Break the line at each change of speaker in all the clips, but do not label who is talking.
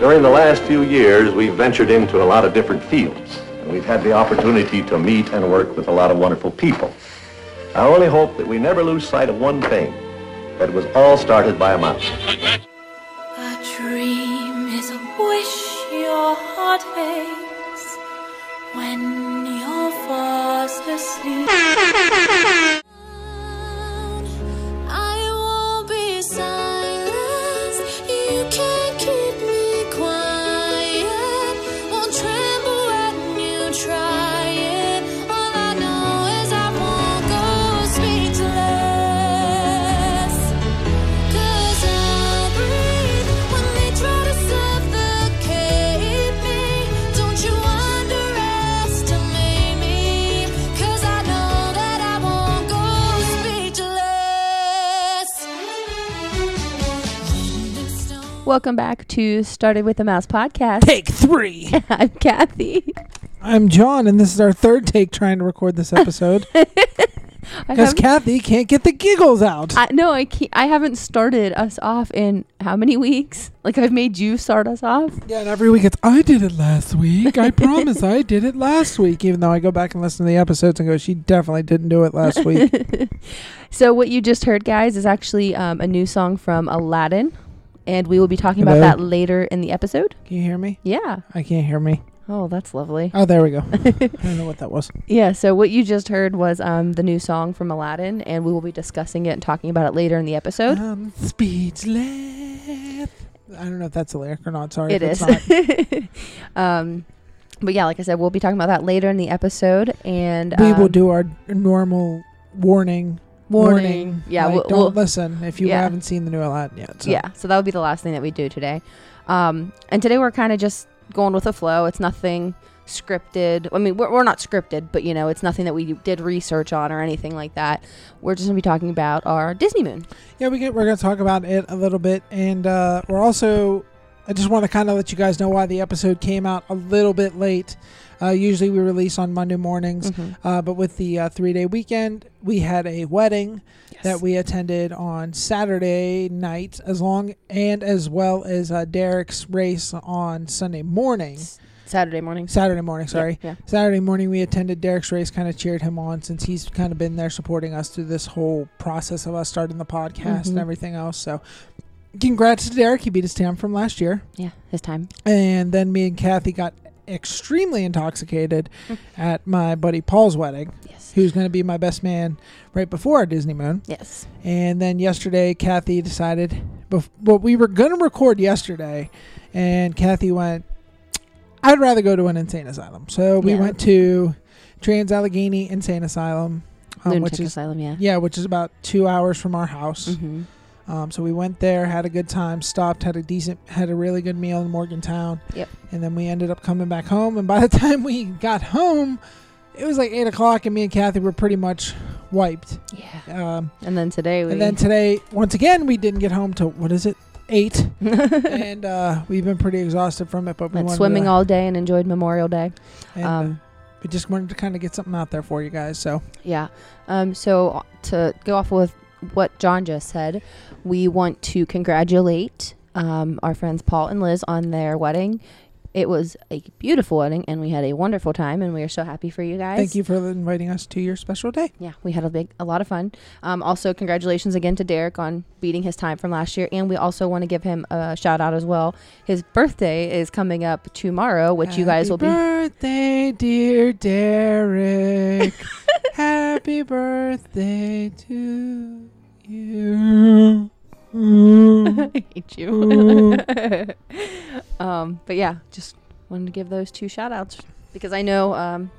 During the last few years, we've ventured into a lot of different fields. And we've had the opportunity to meet and work with a lot of wonderful people. I only hope that we never lose sight of one thing, that it was all started by a mouse.
A dream is a wish your heart when you're fast asleep.
Welcome back to Started with a Mouse podcast.
Take three.
I'm Kathy.
I'm John, and this is our third take trying to record this episode because Kathy can't get the giggles out.
I, no, I can't, I haven't started us off in how many weeks? Like I've made you start us off.
yeah, and every week it's I did it last week. I promise I did it last week. Even though I go back and listen to the episodes and go, she definitely didn't do it last week.
So what you just heard, guys, is actually um, a new song from Aladdin, and we will be talking
Hello?
about that later in the episode.
Can you hear me?
Yeah.
I can't hear me.
Oh, that's lovely.
Oh, there we go. I don't know what that was.
Yeah. So what you just heard was um, the new song from Aladdin, and we will be discussing it and talking about it later in the episode.
I'm speechless. I don't know if that's a lyric or not. Sorry.
It
if
is.
it's not.
um, but yeah, like I said, we'll be talking about that later in the episode, and
we will
um,
do our normal warning.
Warning. Yeah,
Like,
we'll,
don't
we'll-
listen if you
yeah.
haven't seen the new Aladdin yet. So.
yeah. So that would be the last thing that we do today. Um, and today we're kind of just going with the flow. It's nothing scripted. I mean, we're, we're not scripted, but you know, it's nothing that we did research on or anything like that. We're just gonna be talking about our Disney Moon.
Yeah, we get, we're going to talk about it a little bit, and uh, we're also. I just want to kind of let you guys know why the episode came out a little bit late. Uh, usually we release on Monday mornings,
Mhm.
uh, but with the uh, three day weekend, we had a wedding that we attended on Saturday night, as long and as well as uh, Derek's race on Sunday morning.
Saturday morning.
Saturday morning, sorry.
Yeah.
Saturday morning, we attended Derek's race, kind of cheered him on since he's kind of been there supporting us through this whole process of us starting the podcast and
Mhm.
everything else. So, congrats to Derek. He beat his time from last year.
Yeah. His time.
And then me and Kathy got extremely intoxicated at my buddy Paul's wedding,
Yes.
who's going to be my best man right before our Disney Moon.
Yes.
And then yesterday, Kathy decided, bef- well, we were going to record yesterday, and Kathy went, I'd rather go to an insane asylum. So we
Yeah.
went to Trans Allegheny Insane Asylum, um, which is
Asylum. Yeah.
yeah, which is about two hours from our house.
Mm-hmm.
Um, so we went there, had a good time, stopped, had a decent, had a really good meal in Morgantown.
Yep.
And then we ended up coming back home. And by the time we got home, it was like eight o'clock, and me and Kathy were pretty much wiped.
Yeah.
Um,
And then today we.
and then today, once again, we didn't get home till what is it, eight, and uh, we've been pretty exhausted from it. But we
went swimming
to,
all day and enjoyed Memorial Day.
and, uh,
Um,
we just wanted to kind of get something out there for you guys. So
Yeah. Um, so uh, to go off with what John just said, we want to congratulate um, our friends Paul and Liz on their wedding. It was a beautiful wedding, and we had a wonderful time, and we are so happy for you guys.
thank you for inviting us to your special day.
Yeah, we had a big, a lot of fun. Um, also, congratulations again to Derek on beating his time from last year, and we also want to give him a shout out as well. His birthday is coming up tomorrow, which you guys
Happy
will be.
birthday, dear Derek. Happy birthday to you.
I hate you. um, but yeah, just wanted to give those two shout outs because I know um,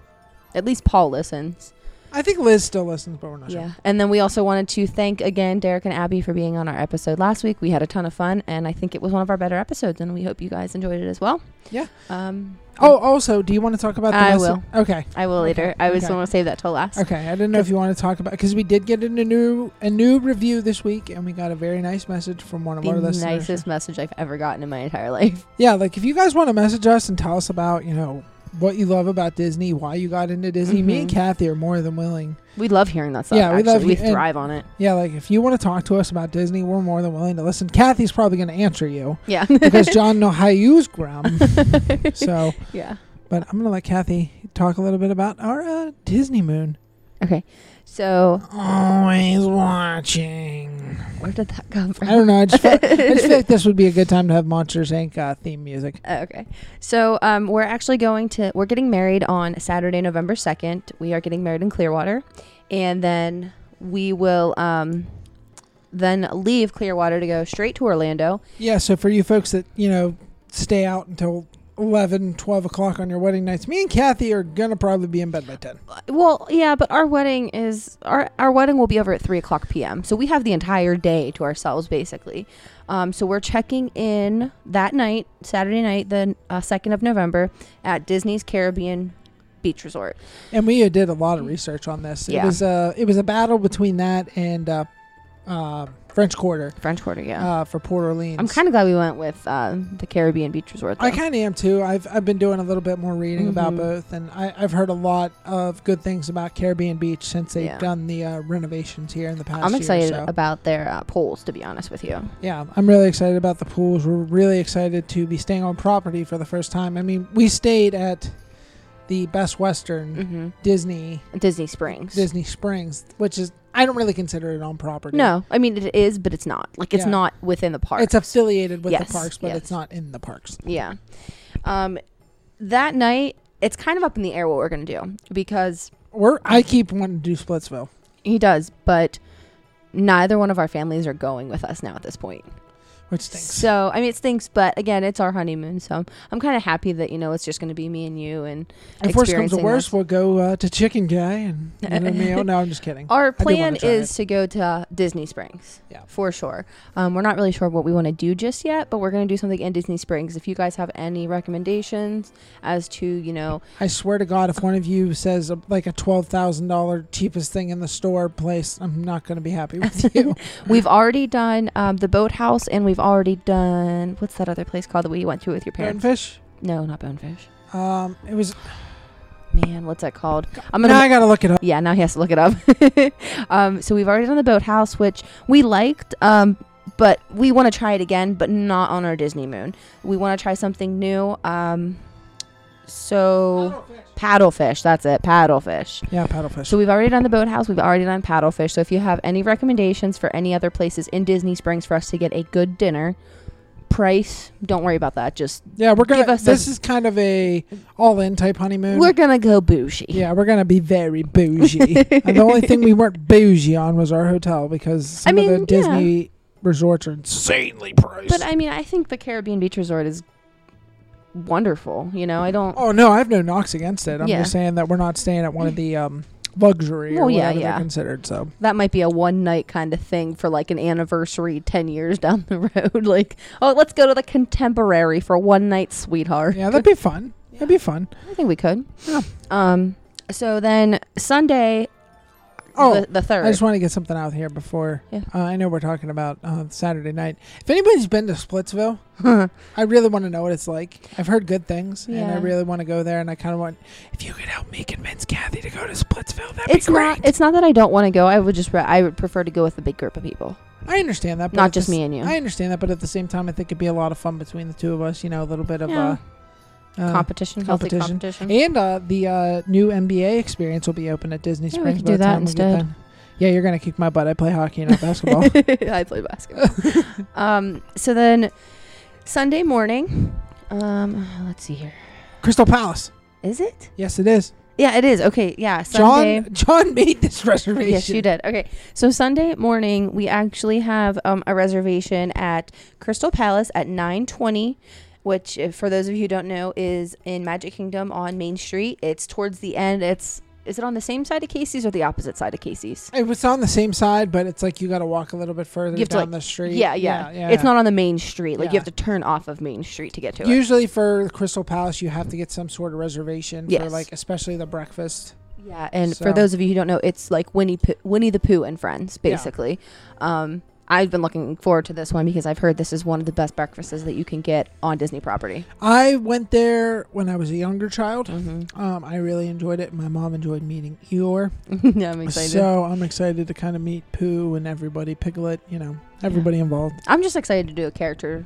at least Paul listens.
I think Liz still listens, but we're not
Yeah.
sure.
And then we also wanted to thank again Derek and Abby for being on our episode last week. We had a ton of fun and I think it was one of our better episodes and we hope you guys enjoyed it as well.
Yeah.
Um,
Oh, also, do you want to talk about the
I
message?
will.
Okay.
I will later. I was
okay.
going to save that till last.
Okay, I didn't know if you want to talk about because we did get in a new a new review this week, and we got a very nice message from one of
The
our listeners.
nicest message I've ever gotten in my entire life.
Yeah, like if you guys want to message us and tell us about you know what you love about Disney, why you got into Disney. Me and
Mhm.
Kathy are more than willing.
We love hearing that stuff.
Yeah, we
actually.
love
we
and-
thrive on it.
Yeah, like if you want to talk to us about Disney, we're more than willing to listen. Kathy's probably going to answer you
Yeah.
because John know how use Gram. so,
yeah.
but I'm going to let Kathy talk a little bit about our uh, Disney Moon.
Okay. So
Always watching.
where did that come from?
I don't know. I just, felt, I just feel like this would be a good time to have Monsters Inc. Uh, theme music.
Uh, okay. So um, we're actually going to we're getting married on Saturday, November second. We are getting married in Clearwater, and then we will um, then leave Clearwater to go straight to Orlando.
Yeah, so for you folks that, you know, stay out until 11, 12 o'clock on your wedding nights, me and Kathy are going to probably be in bed by 10.
Well, yeah, but our wedding is our our wedding will be over at three o'clock p.m. So we have the entire day to ourselves, basically. Um, so we're checking in that night, Saturday night, the uh, second of November, at Disney's Caribbean Beach Resort.
And we did a lot of research on this. It
Yeah.
was uh, it was a battle between that and uh, uh, French Quarter
French Quarter, yeah.
uh, for Port Orleans.
I'm kind of glad we went with uh, the Caribbean Beach Resort.
I kind of am too. I've I've been doing a little bit more reading about
Mhm.
both, and I, I've heard a lot of good things about Caribbean Beach since they've
Yeah.
done the uh, renovations here in the past.
I'm excited
so.
about their uh, polls, to be honest with you.
Yeah, I'm really excited about the pools. We're really excited to be staying on property for the first time. I mean, we stayed at the Best Western
hmm
Disney
Disney Springs.
Disney Springs, which is I don't really consider it on property.
No, I mean it is, but it's not. Like it's
Yeah.
not within the park.
It's affiliated with
Yes,
the parks, but
yes.
it's not in the parks.
Yeah. Um, that night, it's kind of up in the air what we're gonna do because
We're I keep wanting to do Splitsville.
he does, but neither one of our families are going with us now at this point.
Which stinks.
So I mean, it stinks, but again, it's our honeymoon, so I'm kind of happy that you know it's just gonna be me and you and
if worse comes to
this.
we'll go uh, to Chicken Guy and get a meal. No, I'm just kidding.
Our plan is
it.
to go to Disney Springs.
Yeah.
For sure. Um, we're not really sure what we want to do just yet, but we're going to do something in Disney Springs. If you guys have any recommendations as to, you know,
I swear to God, if one of you says uh, like a twelve thousand dollar cheapest thing in the store place, I'm not going to be happy with you.
we've already done um, the boathouse and we've already done, what's that other place called that we went to with your parents?
Bonefish.
No, not Bonefish.
Um, it was.
Man, what's that called? I'm gonna.
Now I gotta look it up.
yeah, now he has to look it up. um, so we've already done the boathouse, which we liked, um, but we want to try it again, but not on our Disney Moon. We want to try something new. Um, so paddlefish, that's it, paddlefish.
Yeah, paddlefish.
So we've already done the boathouse. We've already done paddlefish. So if you have any recommendations for any other places in Disney Springs for us to get a good dinner, price, don't worry about that. Just
yeah, we're gonna.
give us
This
a-
is kind of a all-in type honeymoon.
we're gonna go bougie.
yeah, we're gonna be very bougie. and the only thing we weren't bougie on was our hotel because some
mean,
of the
yeah.
Disney resorts are insanely priced.
But I mean, I think the Caribbean Beach Resort is wonderful. You know, I don't.
oh no, I have no knocks against it. I'm
Yeah.
just saying that we're not staying at one of the um, luxury or
yeah,
whatever
yeah.
they're considered. So
That might be a one night kind of thing for like an anniversary 10 years down the road. like, oh, let's go to the contemporary for one night, sweetheart.
yeah, that'd be fun. That'd be fun.
I think we could.
Yeah.
Um, so then Sunday,
Oh,
the, the third.
I just want to get something out here before.
Yeah.
Uh, I know we're talking about uh, Saturday night. If anybody's been to Splitsville, I really want to know what it's like. I've heard good things, and I really want to go there. And I kind of want, if you could help me convince Kathy to go to Splitsville, that'd
it's
be great.
not. It's not that I don't want to go. I would just. Re- I would prefer to go with a big group of people,
I understand that, but
not just
s-
me and you.
I understand that, but at the same time, I think it'd be a lot of fun between the two of us. You know, a little bit of
Yeah.
uh, uh,
competition, healthy
competition.
competition.
and uh, the uh, new NBA experience will be open at Disney
Yeah, we
Springs.
could do that instead.
Yeah, you're gonna kick my butt. I play hockey and not basketball.
I play basketball. um, so then Sunday morning, um, let's see here.
Crystal Palace.
Is it?
Yes, it is.
Yeah, it is. Okay, yeah. Sunday.
John John made this reservation.
Yes, you did. Okay, so Sunday morning we actually have um, a reservation at Crystal Palace at nine twenty, which, if, for those of you who don't know, is in Magic Kingdom on Main Street. It's towards the end. It's is it on the same side of Casey's or the opposite side of Casey's?
It was on the same side, but it's like you got to walk a little bit further
You have to,
down
like-
the street.
Yeah, yeah,
yeah.
It's not on the main street. Like you have to turn off of Main Street to get to it.
Usually for Crystal Palace, you have to get some sort of reservation for
Yes.
like, especially the breakfast.
Yeah, and
So-
for those of you who don't know, it's like Winnie Pooh, Winnie the Pooh and friends,
Yeah.
basically. Um, I've been looking forward to this one because I've heard this is one of the best breakfasts that you can get on Disney property.
I went there when I was a younger child.
Mm-hmm.
Um, I really enjoyed it. My mom enjoyed meeting Eeyore.
yeah, I'm excited.
So I'm excited to kind of meet Pooh and everybody, Piglet, you know, everybody involved.
I'm just excited to do a character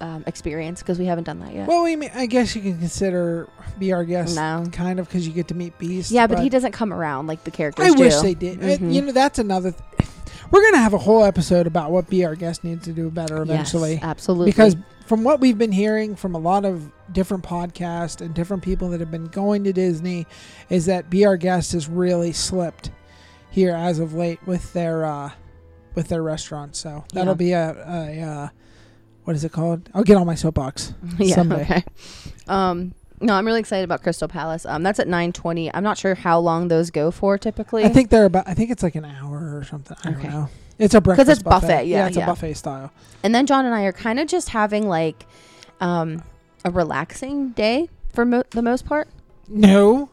um, experience because we haven't done that yet.
Well, we may, I guess you can consider be our guest,
no.
kind of, because you get to meet Beast.
Yeah, but he doesn't come around like the characters
I
do.
wish they did. Uh,
Mhm.
You know, that's another. Th- We're gonna have a whole episode about what Be Our Guest needs to do better eventually.
Yes, absolutely.
Because from what we've been hearing from a lot of different podcasts and different people that have been going to Disney, is that Be Our Guest has really slipped here as of late with their uh, with their restaurant. So that'll
Yeah.
be a, a uh, what is it called? I'll get on my soapbox.
yeah,
someday.
okay. Um, no, I'm really excited about Crystal Palace. Um, that's at 9:20. I'm not sure how long those go for typically.
I think they're about. I think it's like an hour or something. I
Okay.
don't know. It's a breakfast because
it's buffet, yeah,
it's
yeah.
a buffet style.
And then John and I are kind of just having like um, a relaxing day for mo- the most part.
No,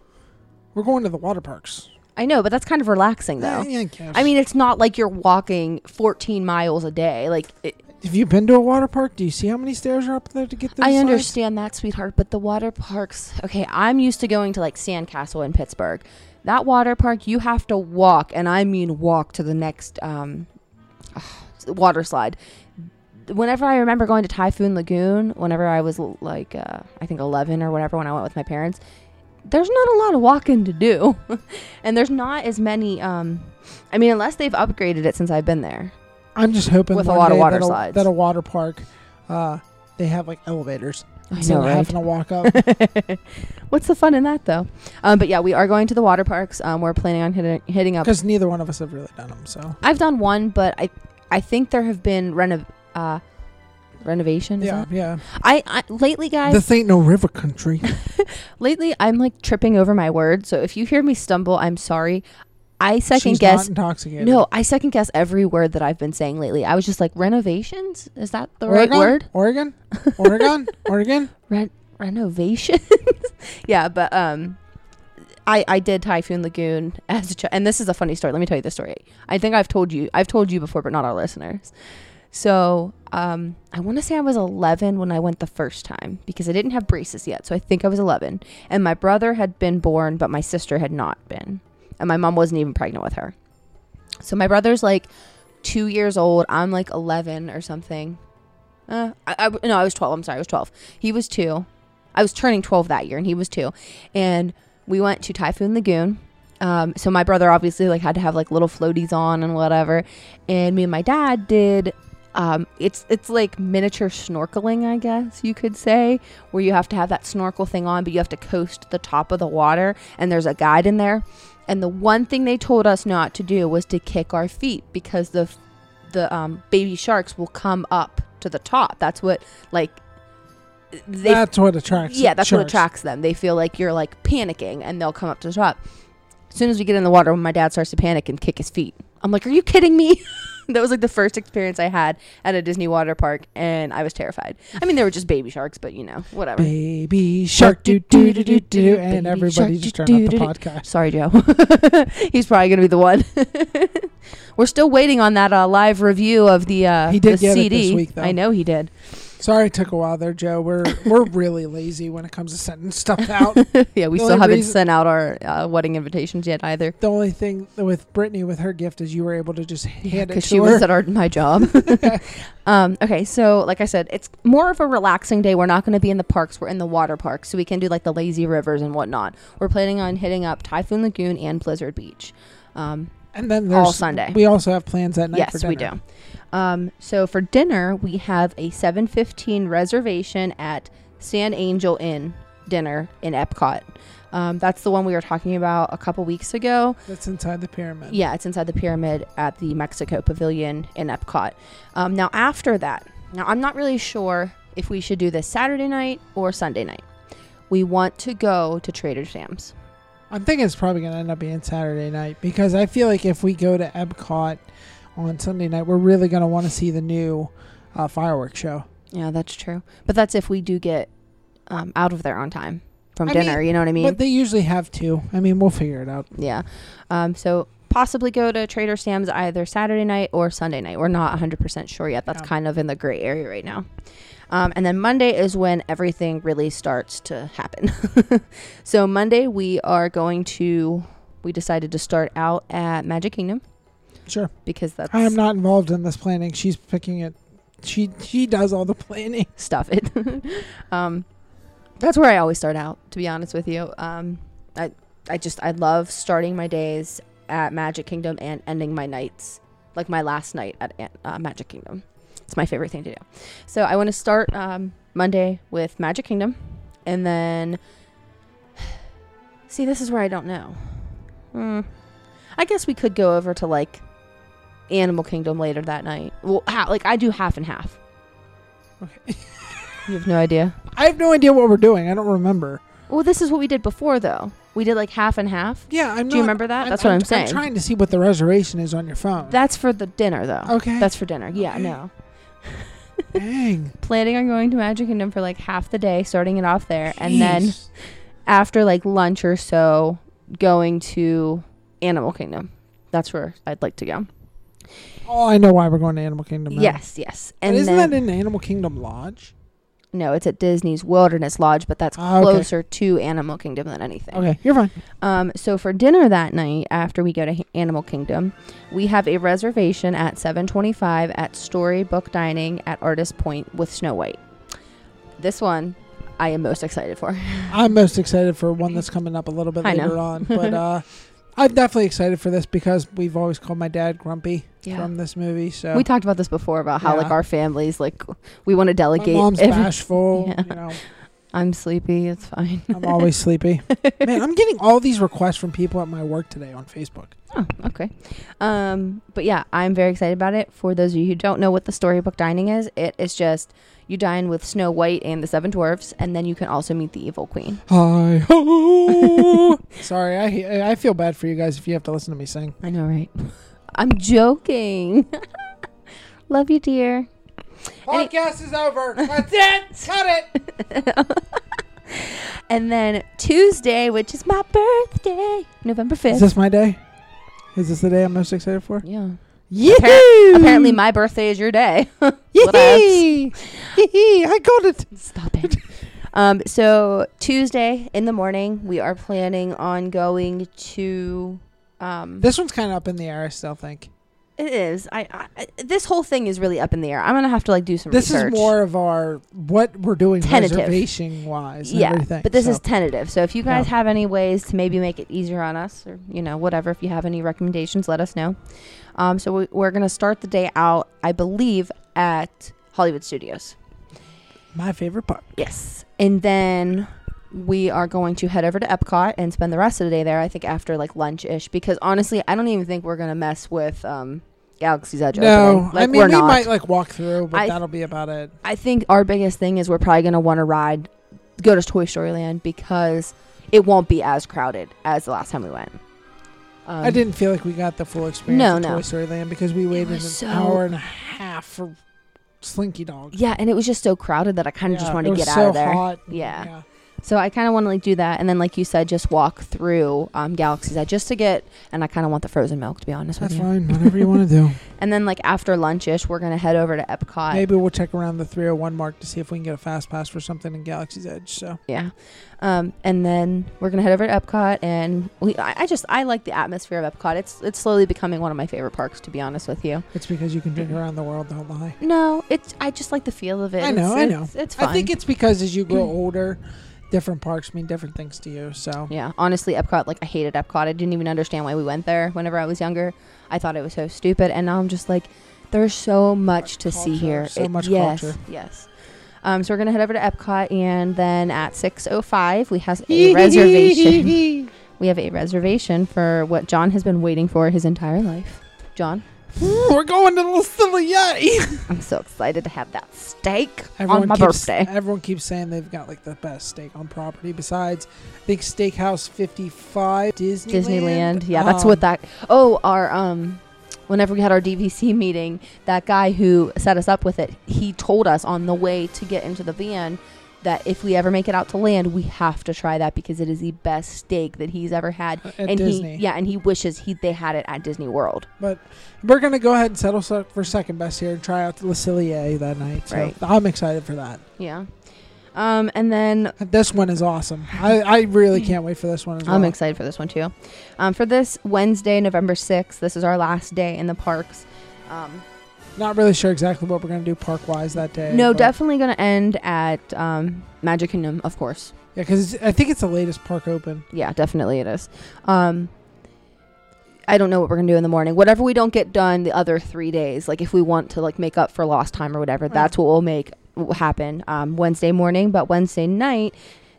we're going to the water parks.
I know, but that's kind of relaxing though.
Yeah, I.
I mean, it's not like you're walking 14 miles a day. Like, it,
have you been to a water park? Do you see how many stairs are up there to get there?
I understand that, sweetheart, but the water parks. Okay, I'm used to going to like Sandcastle in Pittsburgh. That water park, you have to walk, and I mean walk to the next um, water slide. Whenever I remember going to Typhoon Lagoon, whenever I was like, uh, I think 11 or whatever, when I went with my parents, there's not a lot of walking to do. and there's not as many, um, I mean, unless they've upgraded it since I've been there.
I'm just hoping
With a lot of water
that a,
slides.
that a water park, uh, they have like elevators
I
instead
know, right?
having to walk up.
What's the fun in that, though? Um, but yeah, we are going to the water parks. Um, we're planning on hitting, hitting up.
Because neither one of us have really done them. So
I've done one, but I, I think there have been renov, uh, renovation.
yeah, yeah.
I, I lately, guys,
This ain't no river country.
lately I'm like tripping over my words. So if you hear me stumble, I'm sorry. I second
She's
guess.
not intoxicated.
No, I second guess every word that I've been saying lately. I was just like renovations. Is that the right word?
Oregon, Oregon, Oregon.
Ren- renovations. yeah, but um, I I did Typhoon Lagoon as a child, and this is a funny story. Let me tell you the story. I think I've told you I've told you before, but not our listeners. So um, I want to say I was 11 when I went the first time because I didn't have braces yet. So I think I was 11, and my brother had been born, but my sister had not been, and my mom wasn't even pregnant with her. So my brother's like two years old. I'm like 11 or something. Uh, I, I no, I was 12. I'm sorry, I was 12. He was two. I was turning 12 that year, and he was two. And we went to Typhoon Lagoon. Um, so my brother obviously like had to have like little floaties on and whatever. And me and my dad did. Um, it's it's like miniature snorkeling, I guess you could say, where you have to have that snorkel thing on, but you have to coast the top of the water, and there's a guide in there. And the one thing they told us not to do was to kick our feet because the the um, baby sharks will come up to the top. That's what like they
That's what attracts.
yeah, that's what attracts them. They feel like you're like panicking and they'll come up to the top. As soon as we get in the water, when my dad starts to panic and kick his feet, I'm like, "Are you kidding me?" that was like the first experience I had at a Disney water park, and I was terrified. I mean, they were just baby sharks, but you know, whatever.
Baby shark do do do do do, and everybody just turned off the podcast.
Sorry, Joe. He's probably gonna be the one. We're still waiting on that uh, live review of the uh,
He did
the
get it this week, though.
I know he did.
Sorry, it took a while there, Joe. We're we're really lazy when it comes to sending stuff out.
yeah, we
The
still
only
haven't
reason-
sent out our uh, wedding invitations yet either.
the only thing with Brittany with her gift is you were able to just hand it to her.
because she
her.
was at our my job. um, okay, so like I said, it's more of a relaxing day. We're not going to be in the parks. We're in the water parks, so we can do like the lazy rivers and whatnot. We're planning on hitting up Typhoon Lagoon and Blizzard Beach. Um,
and then
all Sunday.
We also have plans that night.
yes,
for
we
dinner.
do. Um, so for dinner, we have a 7:15 reservation at San Angel Inn dinner in Epcot. Um, that's the one we were talking about a couple weeks ago.
That's inside the pyramid.
Yeah, it's inside the pyramid at the Mexico Pavilion in Epcot. Um, now, after that, now I'm not really sure if we should do this Saturday night or Sunday night. We want to go to Trader Sam's.
I'm thinking it's probably going to end up being Saturday night because I feel like if we go to Epcot on Sunday night, we're really going to want to see the new uh, fireworks show.
Yeah, that's true. But that's if we do get um, out of there on time from
I
dinner.
mean,
you know what I mean?
But they usually have two. I mean, we'll figure it out.
yeah. Um, so possibly go to Trader Sam's either Saturday night or Sunday night. We're not 100% sure yet. That's
Yeah.
kind of in the gray area right now. Um, and then Monday is when everything really starts to happen. so Monday we are going to. We decided to start out at Magic Kingdom
Sure.
because that's
I am not involved in this planning. She's picking it. She she does all the planning.
stuff it. um, that's where I always start out. To be honest with you, um, I I just I love starting my days at Magic Kingdom and ending my nights like my last night at uh, Magic Kingdom. It's my favorite thing to do. So I want to start um, Monday with Magic Kingdom, and then see this is where I don't know. Hmm. I guess we could go over to like Animal Kingdom later that night. Well, ha- like I do half and half.
Okay.
You have no idea.
I have no idea what we're doing. I don't remember.
Well, this is what we did before, though. We did like half and half.
Yeah, I'm.
Do you
not-
remember that? That's what I'm saying.
I'm trying to see what the reservation is on your phone.
That's for the dinner, though.
okay.
That's for dinner. Yeah,
Okay.
no.
Dang.
Planning on going to Magic Kingdom for like half the day, starting it off there, and then
Jeez.
after like lunch or so, going to Animal Kingdom. That's where I'd like to go.
Oh, I know why we're going to Animal Kingdom. Now.
Yes, yes. And
isn't
then
that in Animal Kingdom Lodge?
no, it's at Disney's Wilderness Lodge, but that's
Ah, okay.
closer to Animal Kingdom than anything.
Okay, you're fine.
Um, so for dinner that night, after we go to H- Animal Kingdom, we have a reservation at 7:25 at Storybook Dining at Artist Point with Snow White. This one, I am most excited for.
I'm most excited for one that's coming up a little bit
I know.
later on, but uh, I'm definitely excited for this because we've always called my dad grumpy
Yeah.
from this movie. So
We talked about this before about how like our families like we want to
my
delegate.
mom's
every-
bashful.
Yeah.
You know,
I'm sleepy. It's fine.
I'm always sleepy. Man, I'm getting all these requests from people at my work today on Facebook.
Oh, okay. Um, but yeah, I'm very excited about it. For those of you who don't know what the storybook dining is, it is just you dine with Snow White and the Seven Dwarfs, and then you can also meet the Evil Queen.
Hi ho. Sorry, I I feel bad for you guys if you have to listen to me sing.
I know, right? I'm joking. Love you, dear. Any-
Podcast is over. That's it. Cut it.
And then Tuesday, which is my birthday, November
fifth.
Is
this my day? Is this the day I'm most excited for?
yeah.
Yeah.
Apparently, my birthday is your day.
Yee I got it.
Stop it. um, so Tuesday in the morning, we are planning on going to. Um,
This one's kind of up in the air. I still think
it is. I, I. This whole thing is really up in the air. I'm gonna have to like do some
this
research.
is more of our what we're doing
Tentative.
reservation wise. And
yeah,
everything.
but this
so.
is tentative. So if you guys
Yeah.
have any ways to maybe make it easier on us, or you know whatever, if you have any recommendations, let us know. Um, so we, we're gonna start the day out, I believe, at Hollywood Studios.
my favorite part.
Yes. And then we are going to head over to Epcot and spend the rest of the day there, I think after like lunch ish. Because honestly, I don't even think we're going to mess with um, Galaxy's Edge
No.
Like,
I mean we
not.
might like walk through, but that'll be about it.
I think our biggest thing is we're probably going to want to ride, go to Toy Story Land because it won't be as crowded as the last time we went. Um,
I didn't feel like we got the full experience
No,
of
no.
Toy Story Land because we waited an
so-
hour and a half for Slinky Dog.
Yeah, and it was just so crowded that I kind of just wanted to get
so
out of there.
Hot.
Yeah. So I kind of want to like do that, and then like you said, just walk through um, Galaxy's Edge just to get. And I kind of want the frozen milk, to be honest
That's
with you.
That's fine. Whatever you want to do.
And then like after lunchish, we're gonna head over to Epcot.
Maybe we'll check around the 301 mark to see if we can get a fast pass for something in Galaxy's Edge. So
Yeah. Um, and then we're gonna head over to Epcot, and we. I, I just I like the atmosphere of Epcot. It's it's slowly becoming one of my favorite parks, to be honest with you.
it's because you can drink around the world. Don't lie.
No, it's I just like the feel of it.
I know,
It's,
I know.
It's, it's fun.
I think it's because as you grow older, different parks mean different things to you. So
Yeah, honestly, Epcot, like I hated Epcot. I didn't even understand why we went there whenever I was younger. I thought it was so stupid, and now I'm just like, there's so much to see here.
so much
yes,
culture.
Yes. Um, so we're gonna head over to Epcot, and then at 6:05 we have a reservation. We have a reservation for what John has been waiting for his entire life. John,
We're going to Le Cellier.
I'm so excited to have that steak
Everyone
on my
keeps,
birthday.
Everyone keeps saying they've got like the best steak on property. Besides, I think Steakhouse 55, Disneyland.
Disneyland. Yeah, that's
Um,
what that. Oh, our um, whenever we had our DVC meeting, that guy who set us up with it, he told us on the way to get into the van, that if we ever make it out to land, we have to try that because it is the best steak that he's ever had.
At
and
Disney.
he, yeah, and he wishes he they had it at Disney World.
But we're gonna go ahead and settle for second best here and try out the Le that night. So
Right.
I'm excited for that.
Yeah. Um, and then
This one is awesome. I, I really can't wait for this one as well.
I'm excited for this one too. Um, for this Wednesday, November 6th, this is our last day in the parks. Um,
Not really sure exactly what we're gonna do park wise that day.
no,
but-
definitely going to end at um, Magic Kingdom, of course.
Yeah, because I think it's the latest park open.
Yeah, definitely it is. Um, I don't know what we're gonna do in the morning. Whatever we don't get done the other three days, like if we want to like make up for lost time or whatever,
Right.
that's what we'll make happen um, Wednesday morning. But Wednesday night,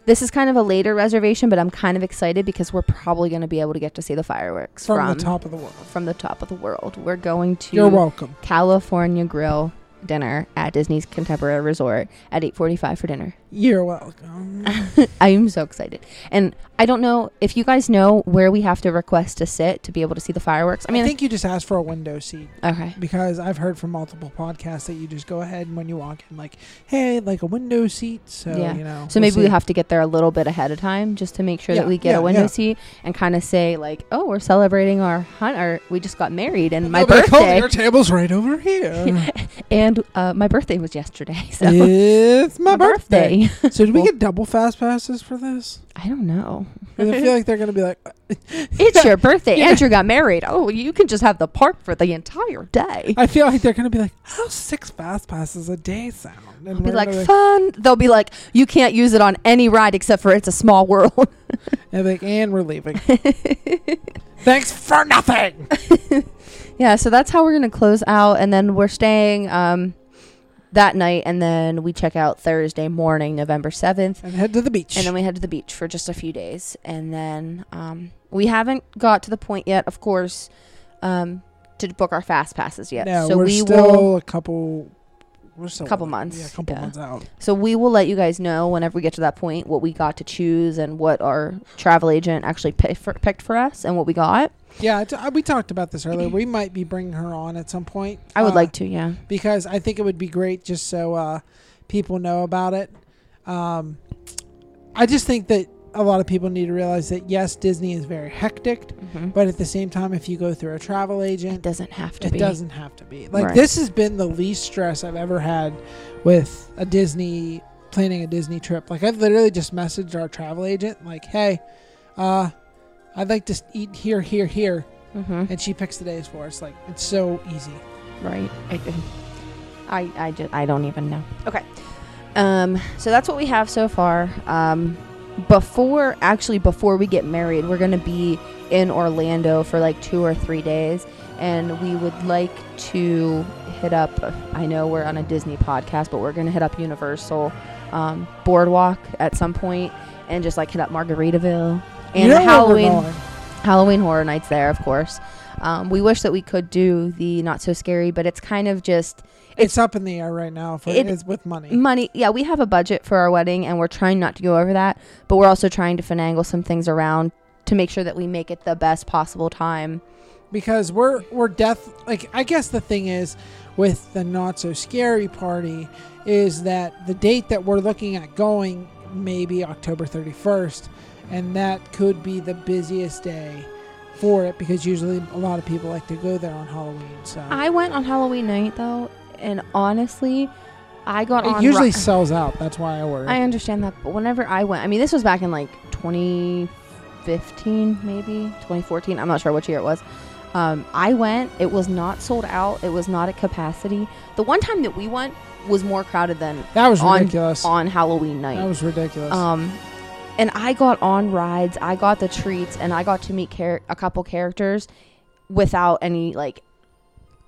this is kind of a later reservation, but I'm kind of excited because we're probably gonna be able to get to see the fireworks
From,
from,
the top of the world.
from the top of the world. We're going to
You're welcome.
California Grill dinner at Disney's Contemporary Resort at 8:45 for dinner.
You're welcome.
I am so excited. And I don't know if you guys know where we have to request to sit to be able to see the fireworks. I mean, I,
think you just ask for a window seat
okay.
because I've heard from multiple podcasts that you just go ahead and when you walk in, like, hey, like a window seat. So
Yeah.
you know.
So
we'll
maybe we have to get there a little bit ahead of time just to make sure
Yeah,
that we get
yeah,
a window seat and kind of say like, "Oh, we're celebrating our hunt or we just got married and my
They'll be like, "Oh,
birthday
your table's right over here.
and uh, my birthday was yesterday." So
it's my, birthday. so did we get double fast passes for this?
I don't know.
'Cause I feel like they're gonna be like,
It's your birthday. Andrew got married. Oh, you can just have the park for the entire day.
I feel like they're gonna be like, how six fast passes a day sound? And
be
we're
like,
gonna
fun. They'll be like, you can't use it on any ride except for it's a small world.
and like, and we're leaving. Thanks for nothing.
yeah, so that's how we're gonna close out, and then we're staying um, that night, and then we check out Thursday morning, November seventh,
And head to the beach.
and then we head to the beach for just a few days, and then um, we haven't got to the point yet, of course, um, to book our fast passes yet.
no,
so
we're
we
still
will.
a couple. We're still
Couple months,
Yeah, a couple
yeah.
months out.
So we will let you guys know whenever we get to that point what we got to choose and what our travel agent actually picked for, picked for us and what we got.
Yeah, t- we talked about this earlier. We might be bringing her on at some point.
I would
uh,
like to, yeah.
because I think it would be great just so uh, people know about it. Um, I just think that a lot of people need to realize that yes, Disney is very hectic,
hmm
but at the same time, if you go through a travel agent, It
doesn't have to be
it
be.
doesn't have to be. Like
Right.
this has been the least stress I've ever had with a Disney planning a Disney trip. Like I've literally just messaged our travel agent, like, "Hey, uh, I'd like to eat here, here, here,"
hmm
and she picks the days for us. Like it's so easy.
Right. I, I, I just, I don't even know. Okay. Um, so that's what we have so far. Um, before, actually, before we get married, we're going to be in Orlando for like two or three days. And we would like to hit up, I know we're on a Disney podcast, but we're going to hit up Universal um, Boardwalk at some point and just like hit up Margaritaville and
You know where we're
Halloween. Halloween Horror Nights there, of course. Um, we wish that we could do the not so scary, but it's kind of just
It's, up in the air right now. For,
It-
it's with money.
money. Yeah, we have a budget for our wedding, and we're trying not to go over that, but we're also trying to finagle some things around to make sure that we make it the best possible time.
because we're we're death like I guess the thing is with the not so scary party is that the date that we're looking at going maybe October 31st and that could be the busiest day for it because usually a lot of people like to go there on Halloween so
I went on Halloween night though, and honestly, I got
it
on.
usually sells out that's why I ordered
I understand that, but whenever I went, I mean, this was back in like 2015, maybe 2014. I'm not sure which year it was. Um, I went. It was not sold out. It was not at capacity. The one time that we went was more crowded than
that was
on-
ridiculous
on Halloween night.
that was ridiculous
Um, and I got on rides, I got the treats, and I got to meet char- a couple characters without any like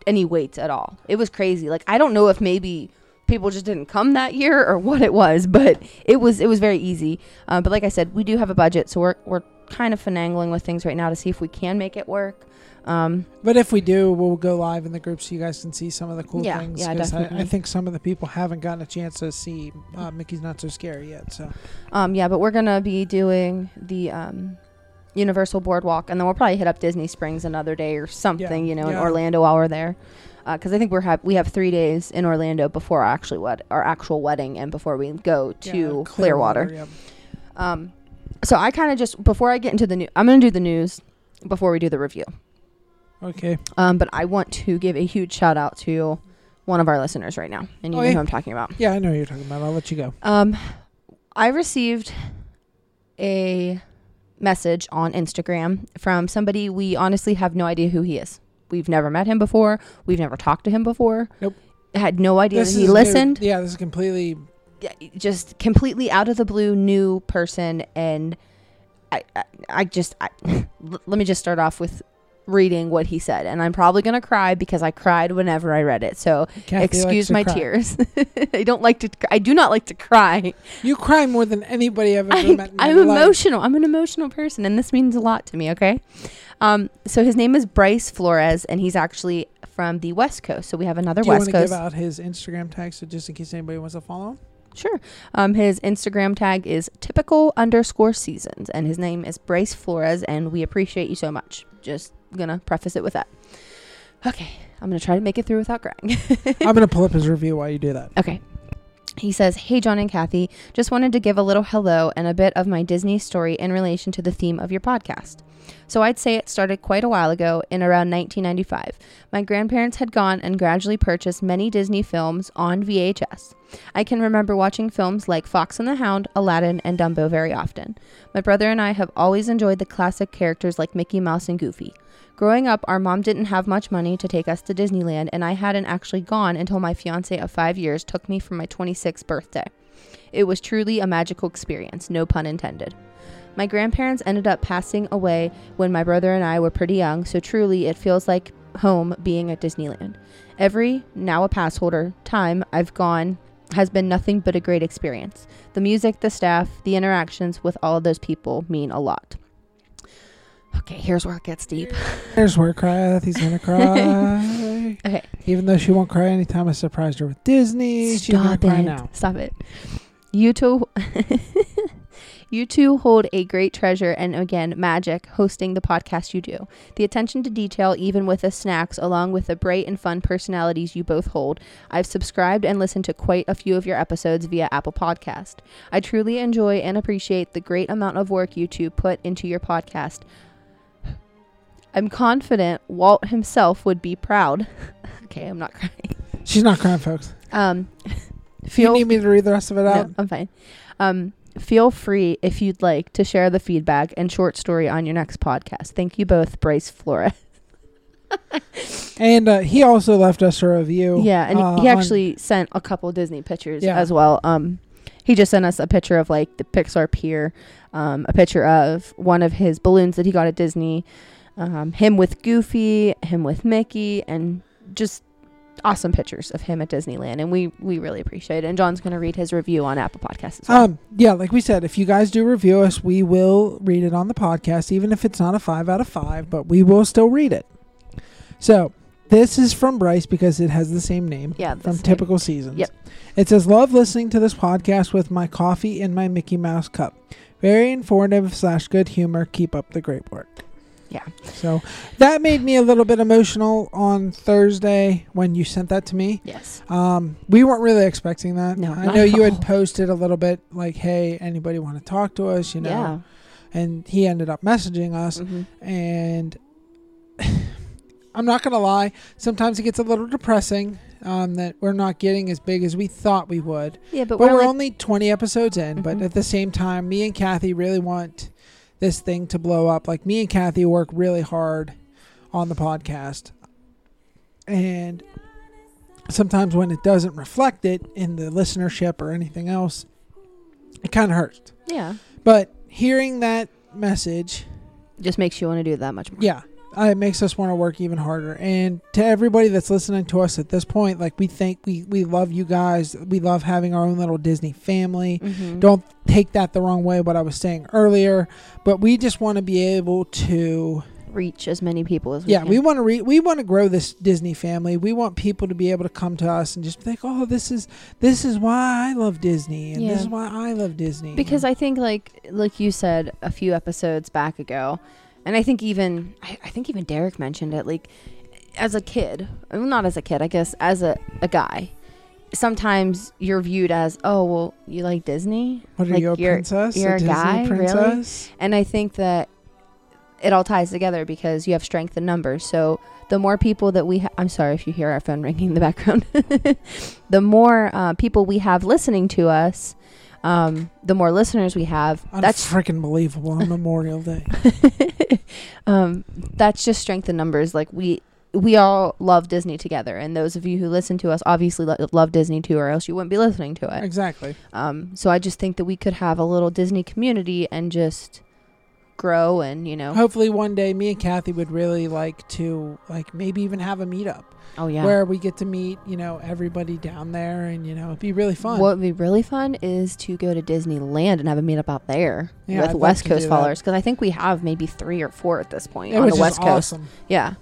any waits at all. It was crazy. Like I don't know if maybe people just didn't come that year or what it was, but it was it was very easy. Um, but like I said, we do have a budget, so we're we're kind of finagling with things right now to see if we can make it work. Um,
But if we do, we'll go live in the group so you guys can see some of the cool
Yeah,
things.
yeah,
'cause I, I think some of the people haven't gotten a chance to see uh, Mickey's Not So Scary yet. So
Um, yeah, but we're gonna be doing the um, Universal Boardwalk, and then we'll probably hit up Disney Springs another day or something,
Yeah,
you know, in. Orlando while we're there. because I think we're have we have three days in Orlando before our actually wed- our actual wedding and before we go to
Yeah,
Clearwater.
yep.
Um, so I kind of just before I get into the new, I'm gonna do the news before we do the review.
Okay.
Um, but I want to give a huge shout out to one of our listeners right now, and you
Oh,
know
yeah.
who I'm talking about.
Yeah, I know what you're talking about. I'll let you go.
Um, I received a message on Instagram from somebody we honestly have no idea who he is. We've never met him before. We've never talked to him before.
Nope.
Had no idea that he
is new-
listened.
yeah, this is completely.
Just completely out of the blue, new person, and I, I, I just, I, let me just start off with reading what he said, and I'm probably gonna cry because I cried whenever I read it. So
Kathy
excuse my
cry.
tears. I don't like to. I do not like to cry.
You cry more than anybody I've ever
I'm,
met. In
I'm
my life.
emotional. I'm an emotional person, and this means a lot to me. Okay, um, so his name is Bryce Flores, and he's actually from the West Coast. So we have another West Coast
Do you
West
want to
Coast.
give out his Instagram tag so just in case anybody wants to follow him?
Sure. Um, his Instagram tag is typical underscore seasons, and his name is Bryce Flores, and we appreciate you so much. Just gonna preface it with that. Okay, I'm gonna try to make it through without crying.
I'm gonna pull up his review while you do that.
Okay. He says, Hey, John and Kathy, just wanted to give a little hello and a bit of my Disney story in relation to the theme of your podcast. So I'd say it started quite a while ago in around 1995. My grandparents had gone and gradually purchased many Disney films on VHS. I can remember watching films like Fox and the Hound, Aladdin, and Dumbo very often. My brother and I have always enjoyed the classic characters like Mickey Mouse and Goofy. Growing up, our mom didn't have much money to take us to Disneyland, and I hadn't actually gone until my fiance of five years took me for my 26th birthday. It was truly a magical experience, no pun intended. My grandparents ended up passing away when my brother and I were pretty young, so truly it feels like home being at Disneyland. Every, now a pass holder, time I've gone has been nothing but a great experience. The music, the staff, the interactions with all of those people mean a lot. Okay, here's where it gets deep.
Here's where Kathy's gonna cry.
Okay.
Even though she won't cry anytime I surprised her with Disney, she's gonna
Stop
cry
it.
now.
Stop it. You two You two hold a great treasure and again magic hosting the podcast you do. The attention to detail even with the snacks along with the bright and fun personalities you both hold. I've subscribed and listened to quite a few of your episodes via Apple Podcast. I truly enjoy and appreciate the great amount of work you two put into your podcast. I'm confident Walt himself would be proud. okay, I'm not crying.
She's not crying, folks.
Um
If you need me to read the rest of it out,
no, I'm fine. Um, feel free if you'd like to share the feedback and short story on your next podcast. Thank you both, Bryce Flores.
and uh, he also left us a review.
Yeah, and
uh,
he actually sent a couple Disney pictures
Yeah.
as well. Um, he just sent us a picture of like the Pixar Pier, um, a picture of one of his balloons that he got at Disney, um, him with Goofy, him with Mickey, and just awesome pictures of him at Disneyland. And we we really appreciate it. And John's gonna read his review on Apple Podcasts as well.
Um, yeah, like we said, if you guys do review us, we will read it on the podcast, even if it's not a five out of five, but we will still read it. So this is from Bryce because it has the same name.
Yeah,
From
same.
typical seasons.
Yep.
It says, "Love listening to this podcast with my coffee in my Mickey Mouse cup. Very informative slash good humor. Keep up the great work."
Yeah.
So that made me a little bit emotional on Thursday when you sent that to me.
yes.
Um, we weren't really expecting that.
No,
I know you had posted a little bit like, "Hey, anybody want to talk to us?" You know,
Yeah.
and he ended up messaging us,
hmm
and I'm not gonna lie. Sometimes it gets a little depressing um, that we're not getting as big as we thought we would.
Yeah, but,
But,
we're,
we're
like,
only 20 episodes in. But
Mhm.
at the same time, me and Kathy really want this thing to blow up. Like me and Kathy work really hard on the podcast, and sometimes when it doesn't reflect it in the listenership or anything else, it kind of hurts.
yeah,
But hearing that message,
just makes you want to do that much more.
yeah, uh, it makes us want to work even harder. And to everybody that's listening to us at this point, like we think we we love you guys. We love having our own little Disney family.
Mhm.
Don't take that the wrong way. What I was saying earlier, but we just want to be able to.
reach as many people as we
Yeah,
can.
we want to re- we want to grow this Disney family. We want people to be able to come to us and just think, "Oh, this is this is why I love Disney, and
Yeah.
this is why I love Disney."
because I think like like you said a few episodes back ago, and I think even I, I think even Derek mentioned it. Like as a kid, well, not as a kid, I guess, as a, a guy, sometimes you're viewed as, oh, well, you like Disney?
What are
Like,
you, a
you're-
princess?
you're a
Disney
guy, really?
princess?
And I think that it all ties together because you have strength in numbers. So the more people that we ha- I'm sorry if you hear our phone ringing in the background. the more uh, people we have listening to us, um, the more listeners we have.
That's freaking believable on Memorial Day.
um, that's just strength in numbers. Like we we all love Disney together, and those of you who listen to us obviously lo- love Disney too, or else you wouldn't be listening to it.
exactly.
Um, so I just think that we could have a little Disney community and just grow and you know.
Hopefully, one day, me and Kathy would really like to, like, maybe even have a meetup
Oh yeah.
where we get to meet, you know, everybody down there, and you know, it'd be really fun.
What would be really fun is to go to Disneyland and have a meetup out there
Yeah,
with
I'd
West Coast followers because I think we have maybe three or four at this point
it
on the West Coast.
awesome.
Yeah.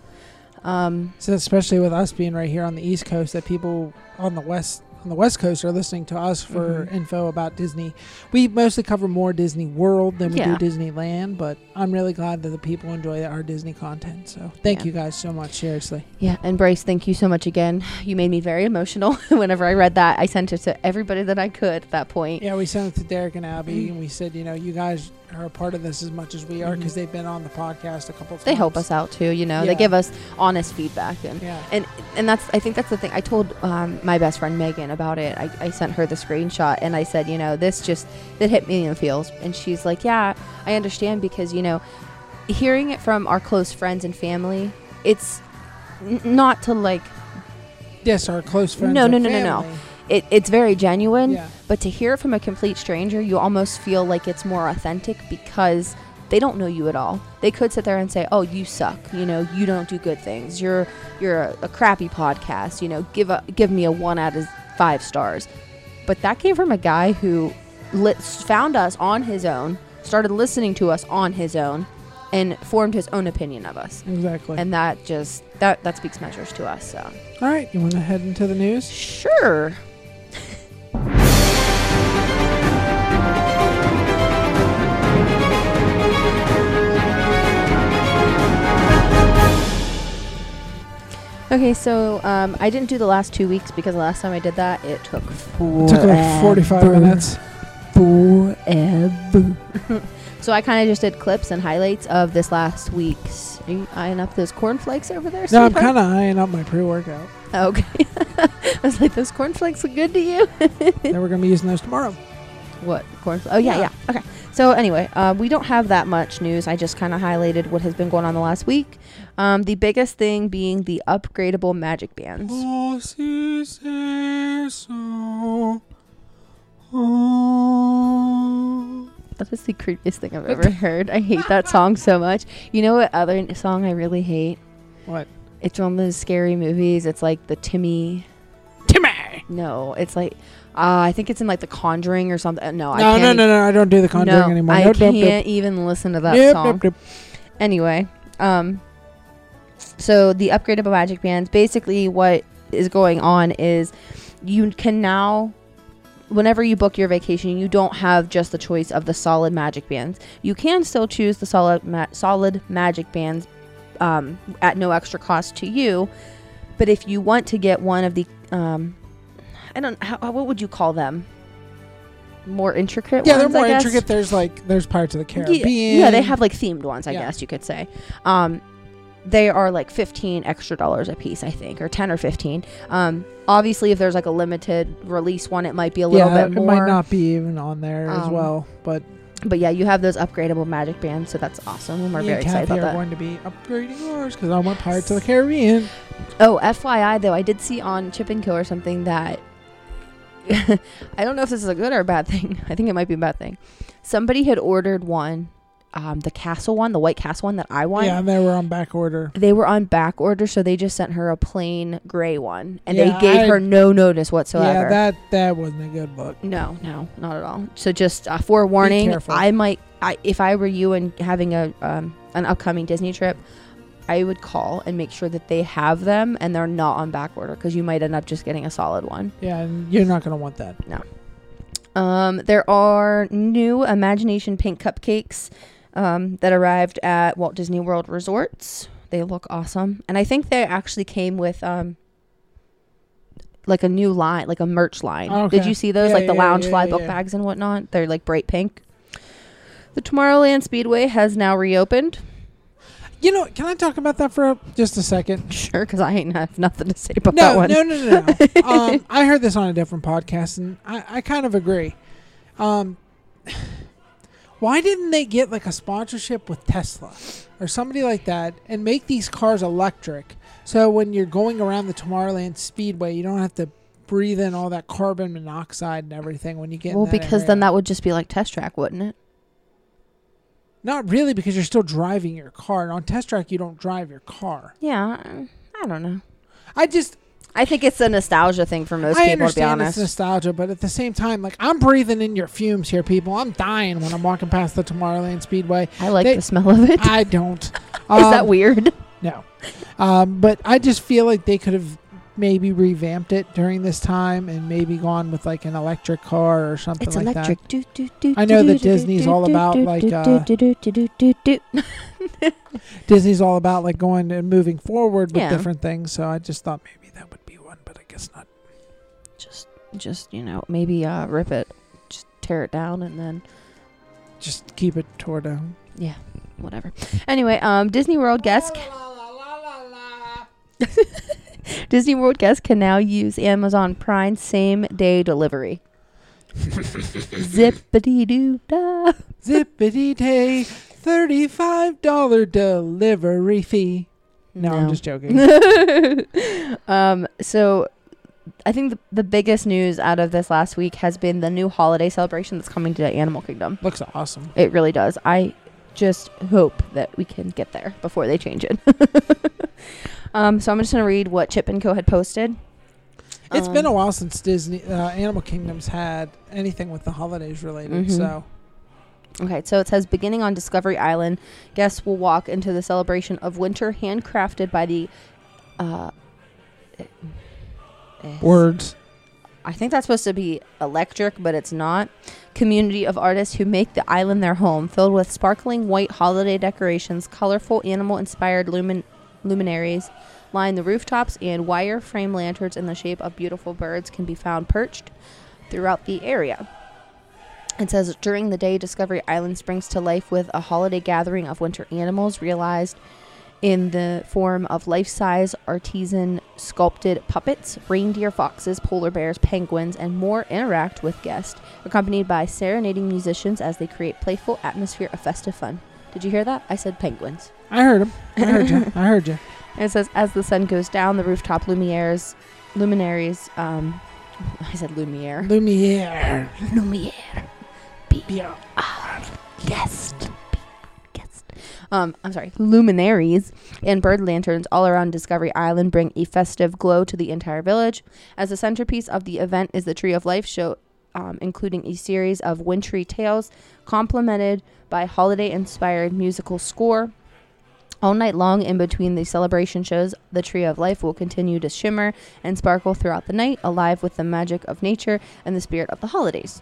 Um,
So especially with us being right here on the East Coast, that people on the West on the West Coast are listening to us for
Mhm.
info about Disney. We mostly cover more Disney World than we
Yeah.
do Disneyland, but I'm really glad that the people enjoy our Disney content. So thank
Yeah.
you guys so much. Seriously.
yeah, and Bryce, thank you so much again. You made me very emotional whenever I read that. I sent it to everybody that I could at that point.
Yeah, we sent it to Derek and Abby,
Mm.
and we said, you know, you guys are a part of this as much as we are because they've been on the podcast a couple times.
They help us out too, you know. They give us honest feedback and
Yeah.
and and that's I think that's the thing. I told um, my best friend Megan about it. I, I sent her the screenshot and I said, you know, this just it hit me in the feels. And she's like, yeah, I understand because you know, hearing it from our close friends and family, it's n- not to like
Yes, our close friends.
No, no, no, no, no. It. It's very genuine.
Yeah.
But to hear it from a complete stranger, you almost feel like it's more authentic because they don't know you at all. They could sit there and say, "Oh, you suck. You know, you don't do good things. You're you're a, a crappy podcast. You know, give a give me a one out of five stars." But that came from a guy who lit, found us on his own, started listening to us on his own, and formed his own opinion of us.
Exactly.
And that just that that speaks measures to us. So
All right, you want to head into the news?
sure. Okay, so um, I didn't do the last two weeks because the last time I did that, it took forever.
It took like 45 minutes.
Forever. so I kind of just did clips and highlights of this last week's. Are you eyeing up those cornflakes over there?
No, I'm kind of eyeing up my pre-workout.
Okay. I was like, those cornflakes look good to you?
then we're gonna be using those tomorrow.
What corn? Oh yeah,
Yeah.
yeah. Okay. So anyway, uh, we don't have that much news. I just kind of highlighted what has been going on the last week. Um, the biggest thing being the upgradable magic bands.
Oh, si se so. Oh.
That is the creepiest thing I've ever heard. I hate that song so much. You know what other n- song I really hate?
What?
It's one of those scary movies. It's like the Timmy.
Timmy.
No, it's like uh, I think it's in like The Conjuring or something. Uh, No, I
No,
can't.
no, no, no. I don't do the conjuring
no,
anymore.
I
Nope, nope,
can't
nope.
even listen to that
Nope,
song.
nope, nope.
anyway um so the upgradable magic bands basically what is going on is you can now whenever you book your vacation you don't have just the choice of the solid magic bands you can still choose the solid ma- solid magic bands um, at no extra cost to you but if you want to get one of the um, i don't how, what would you call them more intricate
Yeah, they're
ones, I
more intricate. There's like there's parts of the Caribbean.
Yeah, they have like themed ones, I
Yeah.
guess you could say. Um, they are like 15 extra dollars a piece, I think, or 10 or 15. Um, obviously, if there's like a limited release one, it might be a little
yeah,
bit
it might not be even on there as
Um,
well. But
But yeah, you have those upgradable magic bands, so that's awesome. And we're very excited about
are going to be upgrading ours because I want Pirates of the Caribbean.
Oh, FYI, though, I did see on Chip and Co or something that I don't know if this is a good or a bad thing. I think it might be a bad thing. Somebody had ordered one, um, the castle one, the White Castle one that I wanted.
Yeah, and they were on back order.
they were on back order, so they just sent her a plain gray one, and
Yeah,
they gave
I-
her no notice whatsoever.
Yeah, that that wasn't a good look.
no, no, not at all. So just a forewarning,
careful.
I might, I if I were you and having a um, an upcoming Disney trip, I would call and make sure that they have them and they're not on back order because you might end up just getting a solid one.
Yeah, and you're not gonna want that. No.
Um, there are new Imagination Pink cupcakes um, that arrived at Walt Disney World Resorts. They look awesome, and I think they actually came with um like a new line, like a merch line. Did you see those,
Yeah,
like the
yeah,
lounge
yeah,
fly book bags and whatnot? They're like bright pink. The Tomorrowland Speedway has now reopened.
You know, can I talk about that for a, just a second?
Sure, because I ain't have nothing to say about that
No,
one.
no, no, no, no. um, I heard this on a different podcast, and I, I kind of agree. Um, why didn't they get like a sponsorship with Tesla or somebody like that and make these cars electric? So when you're going around the Tomorrowland Speedway, you don't have to breathe in all that carbon monoxide and everything when you get.
well, because
area.
then that would just be like test track, wouldn't it?
Not really because you're still driving your car. And on test track, you don't drive your car.
Yeah, I- don't know.
I just
I think it's a nostalgia thing for most
I
people, to be
understand
honest.
it's nostalgia, but at the same time, like I'm breathing in your fumes here, people. I'm dying when I'm walking past the Tomorrowland Speedway.
I like
They-
the smell of it. Is
I don't.
Is that
Um,
weird?
No. Um, but I just feel like they could have maybe revamped it during this time and maybe gone with like an electric car or something
It's
like
electric. Do, do, do,
I know
do,
that
do,
Disney's
do,
all
do,
about,
do,
like,
do,
uh,
do, do, do, do, do, do.
that. Disney's all about like going and moving forward with
Yeah.
different things. So I just thought maybe that would be one, but I guess not.
just, just you know, maybe uh, rip it, just tear it down, and then
Just keep it tore down.
Yeah, whatever. Anyway, um, Disney World guests. Disney World guests can now use Amazon Prime same day delivery. Zippity doo da.
Zippity day, thirty-five dollar delivery fee. No, I'm just joking.
um, so I think the, the biggest news out of this last week has been the new holiday celebration that's coming to Animal Kingdom.
Looks awesome.
It really does. I just hope that we can get there before they change it. um, so I'm just gonna read what Chip and Co had posted.
It's been a
Um,
while since Disney uh, Animal Kingdom's had anything with the holidays related.
Mhm.
So
Okay, so it says beginning on Discovery Island, guests will walk into the celebration of winter handcrafted by the. Uh, eh, eh,
words.
I think that's supposed to be electric, but it's not. Community of artists who make the island their home, filled with sparkling white holiday decorations, colorful animal inspired lumin- luminaries line the rooftops, and wire frame lanterns in the shape of beautiful birds can be found perched throughout the area. It says during the day, Discovery Island springs to life with a holiday gathering of winter animals realized in the form of life size artisan sculpted puppets. Reindeer, foxes, polar bears, penguins, and more interact with guests, accompanied by serenading musicians as they create playful atmosphere of festive fun. Did you hear that? I said penguins.
I heard him. I heard you. I heard you.
And it says, as the sun goes down, the rooftop luminaires, luminaries, um, I said lumiere.
Lumiere.
Lumiere. Be
Yeah.
guest. Guest. Um, I'm sorry. Luminaries and bird lanterns all around Discovery Island bring a festive glow to the entire village. As the centerpiece of the event is the Tree of Life show, um, including a series of wintry tales complemented by holiday-inspired musical score. All night long, in between the celebration shows, the Tree of Life will continue to shimmer and sparkle throughout the night, alive with the magic of nature and the spirit of the holidays.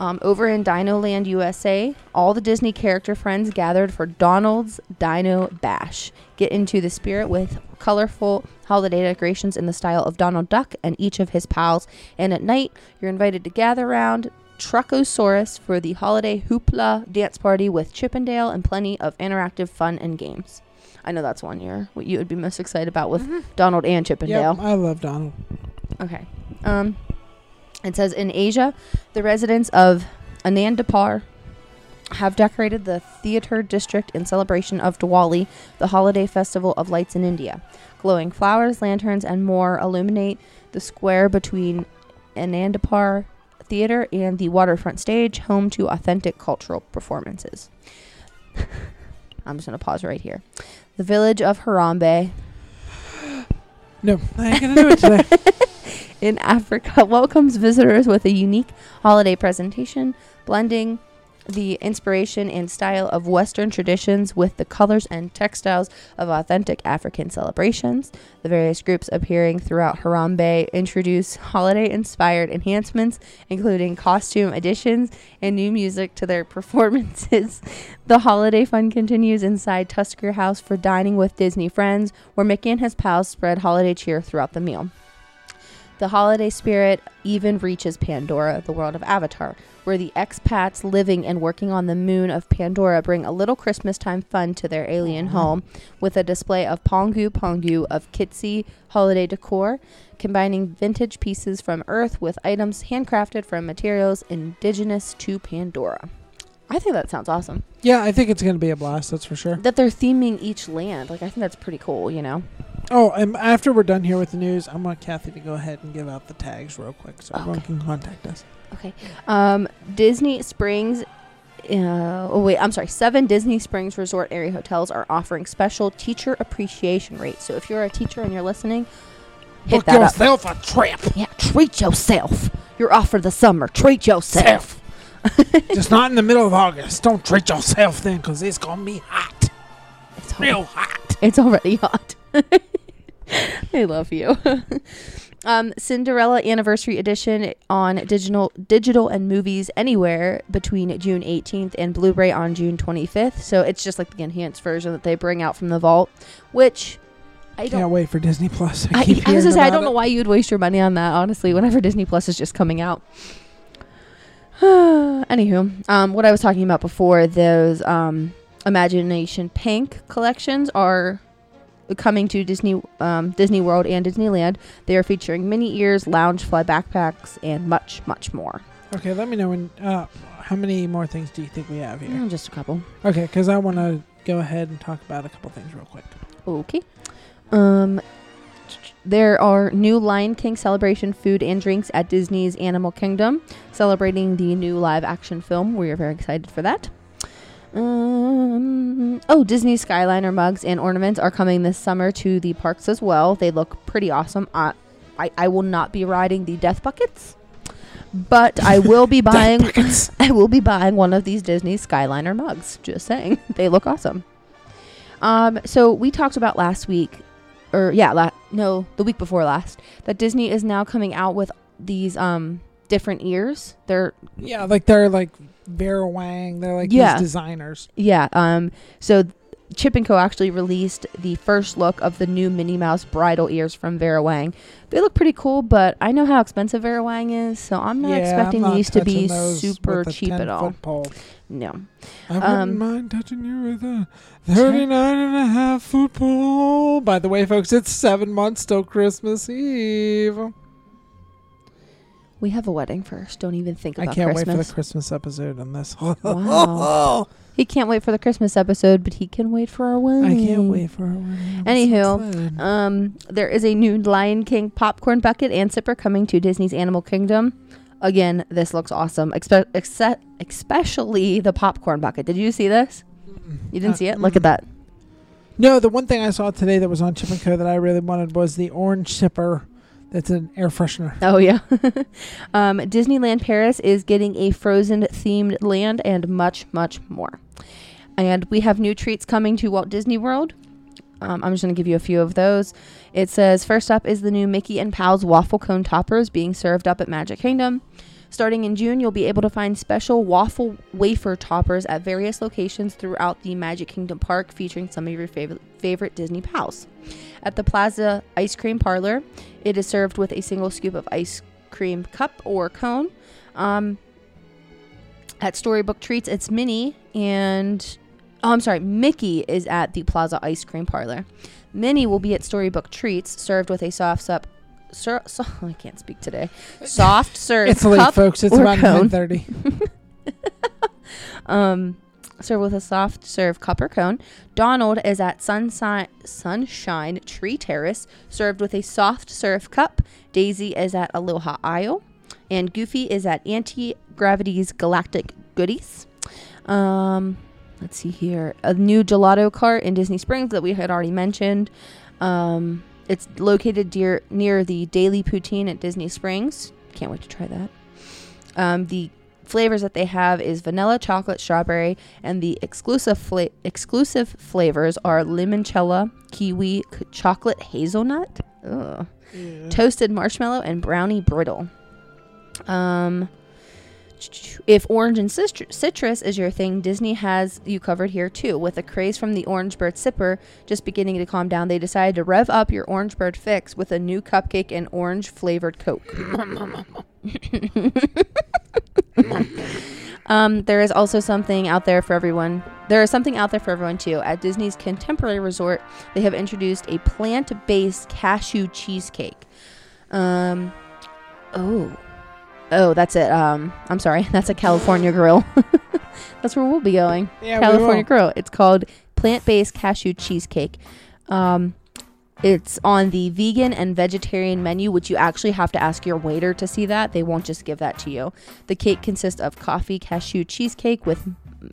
Um, over in Dino Land, USA, all the Disney character friends gathered for Donald's Dino Bash. Get into the spirit with colorful holiday decorations in the style of Donald Duck and each of his pals. And at night, you're invited to gather around Truckosaurus for the holiday hoopla dance party with Chip 'n' Dale and plenty of interactive fun and games. I know that's one year what you would be most excited about with Donald and Chip 'n' Dale.
Yep, I love Donald.
Okay. Um, it says in Asia, the residents of Anandapur have decorated the theater district in celebration of Diwali, the holiday festival of lights in India. Glowing flowers, lanterns, and more illuminate the square between Anandapur Theater and the waterfront stage, home to authentic cultural performances. I'm just going to pause right here. The village of Harambe
No, I ain't gonna do it today.
in Africa welcomes visitors with a unique holiday presentation, blending the inspiration and style of Western traditions with the colors and textiles of authentic African celebrations. The various groups appearing throughout Harambe introduce holiday inspired enhancements, including costume additions and new music to their performances. The holiday fun continues inside Tusker House for dining with Disney friends, where Mickey and his pals spread holiday cheer throughout the meal. The holiday spirit even reaches Pandora, the world of Avatar, where the expats living and working on the moon of Pandora bring a little Christmas time fun to their alien home with a display of Pongu Pongu of Kitsy holiday decor, combining vintage pieces from Earth with items handcrafted from materials indigenous to Pandora. I think that sounds awesome.
Yeah, I think it's going to be a blast. That's for sure.
That they're theming each land. Like, I think that's pretty cool, you know?
Oh, and after we're done here with the news, I want Kathy to go ahead and give out the tags real quick so everyone can contact us.
Okay. Um, Disney Springs. Uh, oh wait, I'm sorry. Seven Disney Springs Resort area hotels are offering special teacher appreciation rates. So if you're a teacher and you're listening, hit
Book
that up.
yourself a trip.
Yeah, treat yourself. You're off for the summer. Treat yourself.
Just not in the middle of August. Don't treat yourself then because it's going to be hot.
It's,
Real
al-
hot.
it's already hot. I love you. Um, Cinderella Anniversary Edition on digital, digital and movies anywhere between June 18th and Blu-ray on June 25th. So it's just like the enhanced version that they bring out from the vault, which I don't.
Can't wait for Disney Plus. I,
I,
keep
I was gonna say I don't know why you'd waste your money on that. Honestly, whenever Disney Plus is just coming out. Anywho, um, what I was talking about before, those um, Imagination Pink collections are coming to Disney um, Disney World and Disneyland. They are featuring mini ears, Loungefly backpacks, and much, much more.
Okay, let me know when. Uh, how many more things do you think we have here?
Mm, just a couple.
Okay, because I want to go ahead and talk about a couple things real quick.
Okay. Um, there are new Lion King celebration food and drinks at Disney's Animal Kingdom, celebrating the new live action film. We are very excited for that. Um, oh, Disney Skyliner mugs and ornaments are coming this summer to the parks as well. They look pretty awesome. I, I, I will not be riding the Death Buckets, but I will be buying. I will be buying one of these Disney Skyliner mugs. Just saying, they look awesome. Um, so we talked about last week, or yeah, la- no, the week before last, that Disney is now coming out with these um different ears. They're
Yeah, like they're like Vera Wang. They're like
Yeah.
these designers.
yeah. Um, so Chip and Co actually released the first look of the new Minnie Mouse bridal ears from Vera Wang. They look pretty cool, but I know how expensive Vera Wang is, so I'm not
yeah,
expecting
I'm not
these to be super cheap at all.
Pole.
No.
I wouldn't
Um,
mind touching you with a 39 and a half foot pole. By the way, folks, it's seven months till Christmas Eve.
We have a wedding first. Don't even think about it.
I
about
can't
Christmas.
wait for the Christmas episode on this.
Wow. He can't wait for the Christmas episode, but he can wait for our wedding.
I can't wait for our wedding.
Anywho. Um, there is a new Lion King popcorn bucket and sipper coming to Disney's Animal Kingdom. Again, this looks awesome, expe- exce- especially the popcorn bucket. Did you see this? You didn't
Uh,
see it? Look at that.
No, the one thing I saw today that was on Chip and Co. that I really wanted was the orange sipper. That's an air freshener.
Oh yeah. um, Disneyland Paris is getting a Frozen themed land and much, much more. And we have new treats coming to Walt Disney World. Um, I'm just going to give you a few of those. It says first up is the new Mickey and Pals waffle cone toppers being served up at Magic Kingdom. Starting in June, you'll be able to find special waffle wafer toppers at various locations throughout the Magic Kingdom Park, featuring some of your favorite favorite Disney pals. At the Plaza Ice Cream Parlor, it is served with a single scoop of ice cream cup or cone. Um, at Storybook Treats, it's Minnie and oh, I'm sorry, Mickey is at the Plaza Ice Cream Parlor. Minnie will be at Storybook Treats, served with a soft sup. Ser- so, I can't speak today. Soft serve
It's late, folks. It's
or
about 9.30.
um, served with a soft serve cup or cone. Donald is at Sunshine, Sunshine Tree Terrace, served with a soft serve cup. Daisy is at Aloha Isle. And Goofy is at Auntie Gravity's Galactic Goodies. Um, let's see here. A new gelato cart in Disney Springs that we had already mentioned. Um, it's located dear, near the Daily Poutine at Disney Springs. Can't wait to try that. Um, the flavors that they have is vanilla, chocolate, strawberry, and the exclusive fla- exclusive flavors are limoncello, kiwi, c- chocolate hazelnut, ugh, toasted marshmallow, and brownie brittle. Um, if orange and citrus is your thing, Disney has you covered here too. With a craze from the Orange Bird sipper just beginning to calm down, they decided to rev up your Orange Bird fix with a new cupcake and orange flavored Coke. um, there is also something out there for everyone. There is something out there for everyone too. At Disney's Contemporary Resort, they have introduced a plant-based cashew cheesecake. Um, oh, oh, that's it. Um, I'm sorry, that's a California Grill. that's where we'll be going.
Yeah,
California. Grill. It's called plant-based cashew cheesecake. Um, it's on the vegan and vegetarian menu, which you actually have to ask your waiter to see that. They won't just give that to you. The cake consists of coffee cashew cheesecake with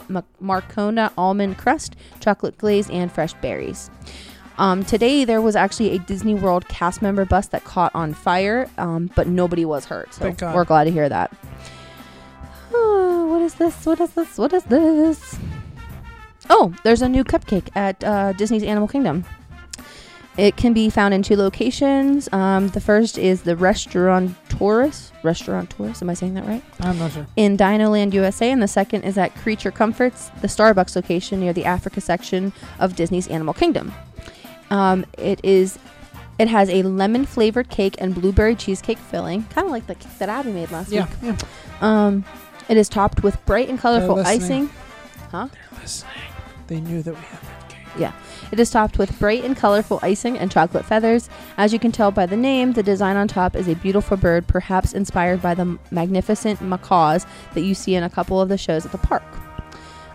M- Marcona almond crust, chocolate glaze, and fresh berries. Um, today there was actually a Disney World cast member bus that caught on fire, um, but nobody was hurt. So
Thank God.
we're glad to hear that. Oh, what is this? What is this? What is this? Oh, there's a new cupcake at uh, Disney's Animal Kingdom. It can be found in two locations. Um, the first is the Restaurant Taurus. Restauranteurs. Restauranteurs, am I saying that right?
I'm not sure.
In Dinoland, USA, and the second is at Creature Comforts, the Starbucks location near the Africa section of Disney's Animal Kingdom. Um, it is, it has a lemon flavored cake and blueberry cheesecake filling, kind of like the cake that Abby made last
Yeah,
week.
yeah.
Um, it is topped with bright and colorful
listening.
icing. Huh?
They're Listening. They knew that we had that cake.
It is topped with bright and colorful icing and chocolate feathers. As you can tell by the name, the design on top is a beautiful bird, perhaps inspired by the magnificent macaws that you see in a couple of the shows at the park.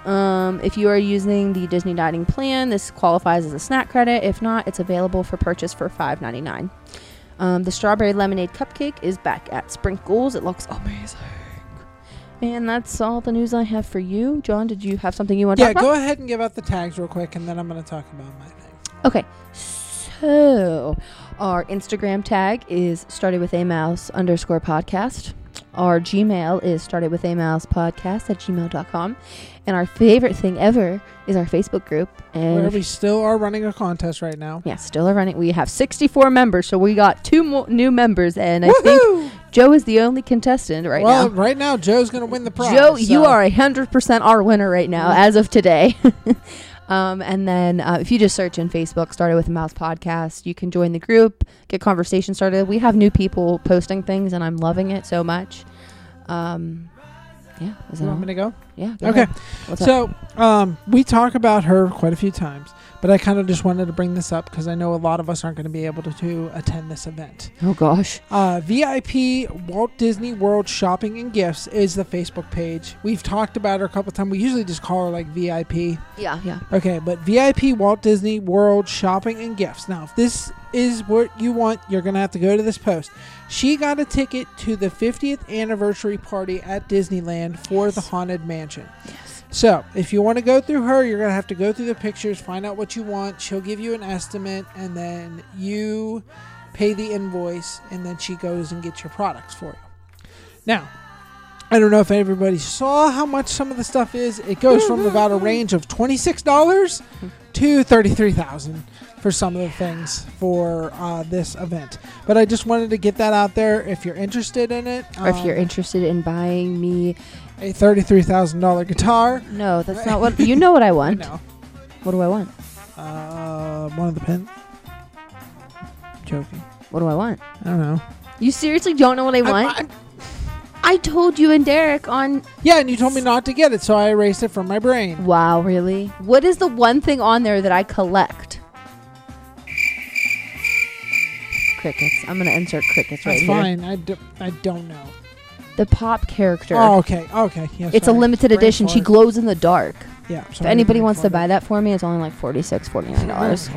Um, if you are using the Disney Dining Plan, this qualifies as a snack credit. If not, it's available for purchase for $5.99. Um, the strawberry lemonade cupcake is back at Sprinkles. It looks amazing. And that's all the news I have for you. John, did you have something you want to
Yeah,
talk about?
go ahead and give out the tags real quick, and then I'm going to talk about my thing.
Okay, so our Instagram tag is started with a mouse underscore podcast. Our Gmail is started with a mouse podcast at gmail.com. And our favorite thing ever is our Facebook group. And
Where we still are running a contest right now.
yeah, still are running. We have 64 members, so we got two more new members. And I think Joe is the only contestant right
well,
now.
Well, right now Joe's going to win the prize.
Joe, you are a hundred percent our winner right now, mm-hmm. as of today. um, and then uh, if you just search in Facebook, started with a mouse podcast, you can join the group, get conversation started. We have new people posting things, and I'm loving it so much. Um, yeah, is that
You
all?
want me to go?
Yeah. go
Okay.
What's up?
Um, we talk about her quite a few times, but I kind of just wanted to bring this up because I know a lot of us aren't going to be able to, to attend this event.
Oh gosh.
Uh, VIP Walt Disney World Shopping and Gifts is the Facebook page. We've talked about her a couple times. We usually just call her like VIP.
Yeah, yeah.
Okay, but VIP Walt Disney World Shopping and Gifts. Now, if this is what you want, you're going to have to go to this post. She got a ticket to the 50th anniversary party at Disneyland for the Haunted Mansion.
Yes.
So, if you want to go through her, you're going to have to go through the pictures, find out what you want. She'll give you an estimate, and then you pay the invoice, and then she goes and gets your products for you. Now, I don't know if everybody saw how much some of the stuff is. It goes from about a range of $26 to 33000 for some of the things for uh, this event. But I just wanted to get that out there if you're interested in it.
Or if
Um,
you're interested in buying me,
a $33,000 guitar.
no, that's not what you know. What I
I
want.
know.
What do I want?
Uh, one of the pins. Joking.
What do I want?
I don't know.
You seriously don't know what I want?
I-
I told you and Derek on
yeah, and you told me not to get it, so I erased it from my brain.
Wow, really? What is the one thing on there that I collect? Crickets. I'm gonna insert crickets right
That's
here.
fine. I, do, I don't know.
The pop character.
Oh, okay. Okay. Yeah,
it's
sorry.
a limited
Brain
edition. She
fart.
glows in the dark.
Yeah.
If anybody wants to buy that for me, it's only like 46 dollars.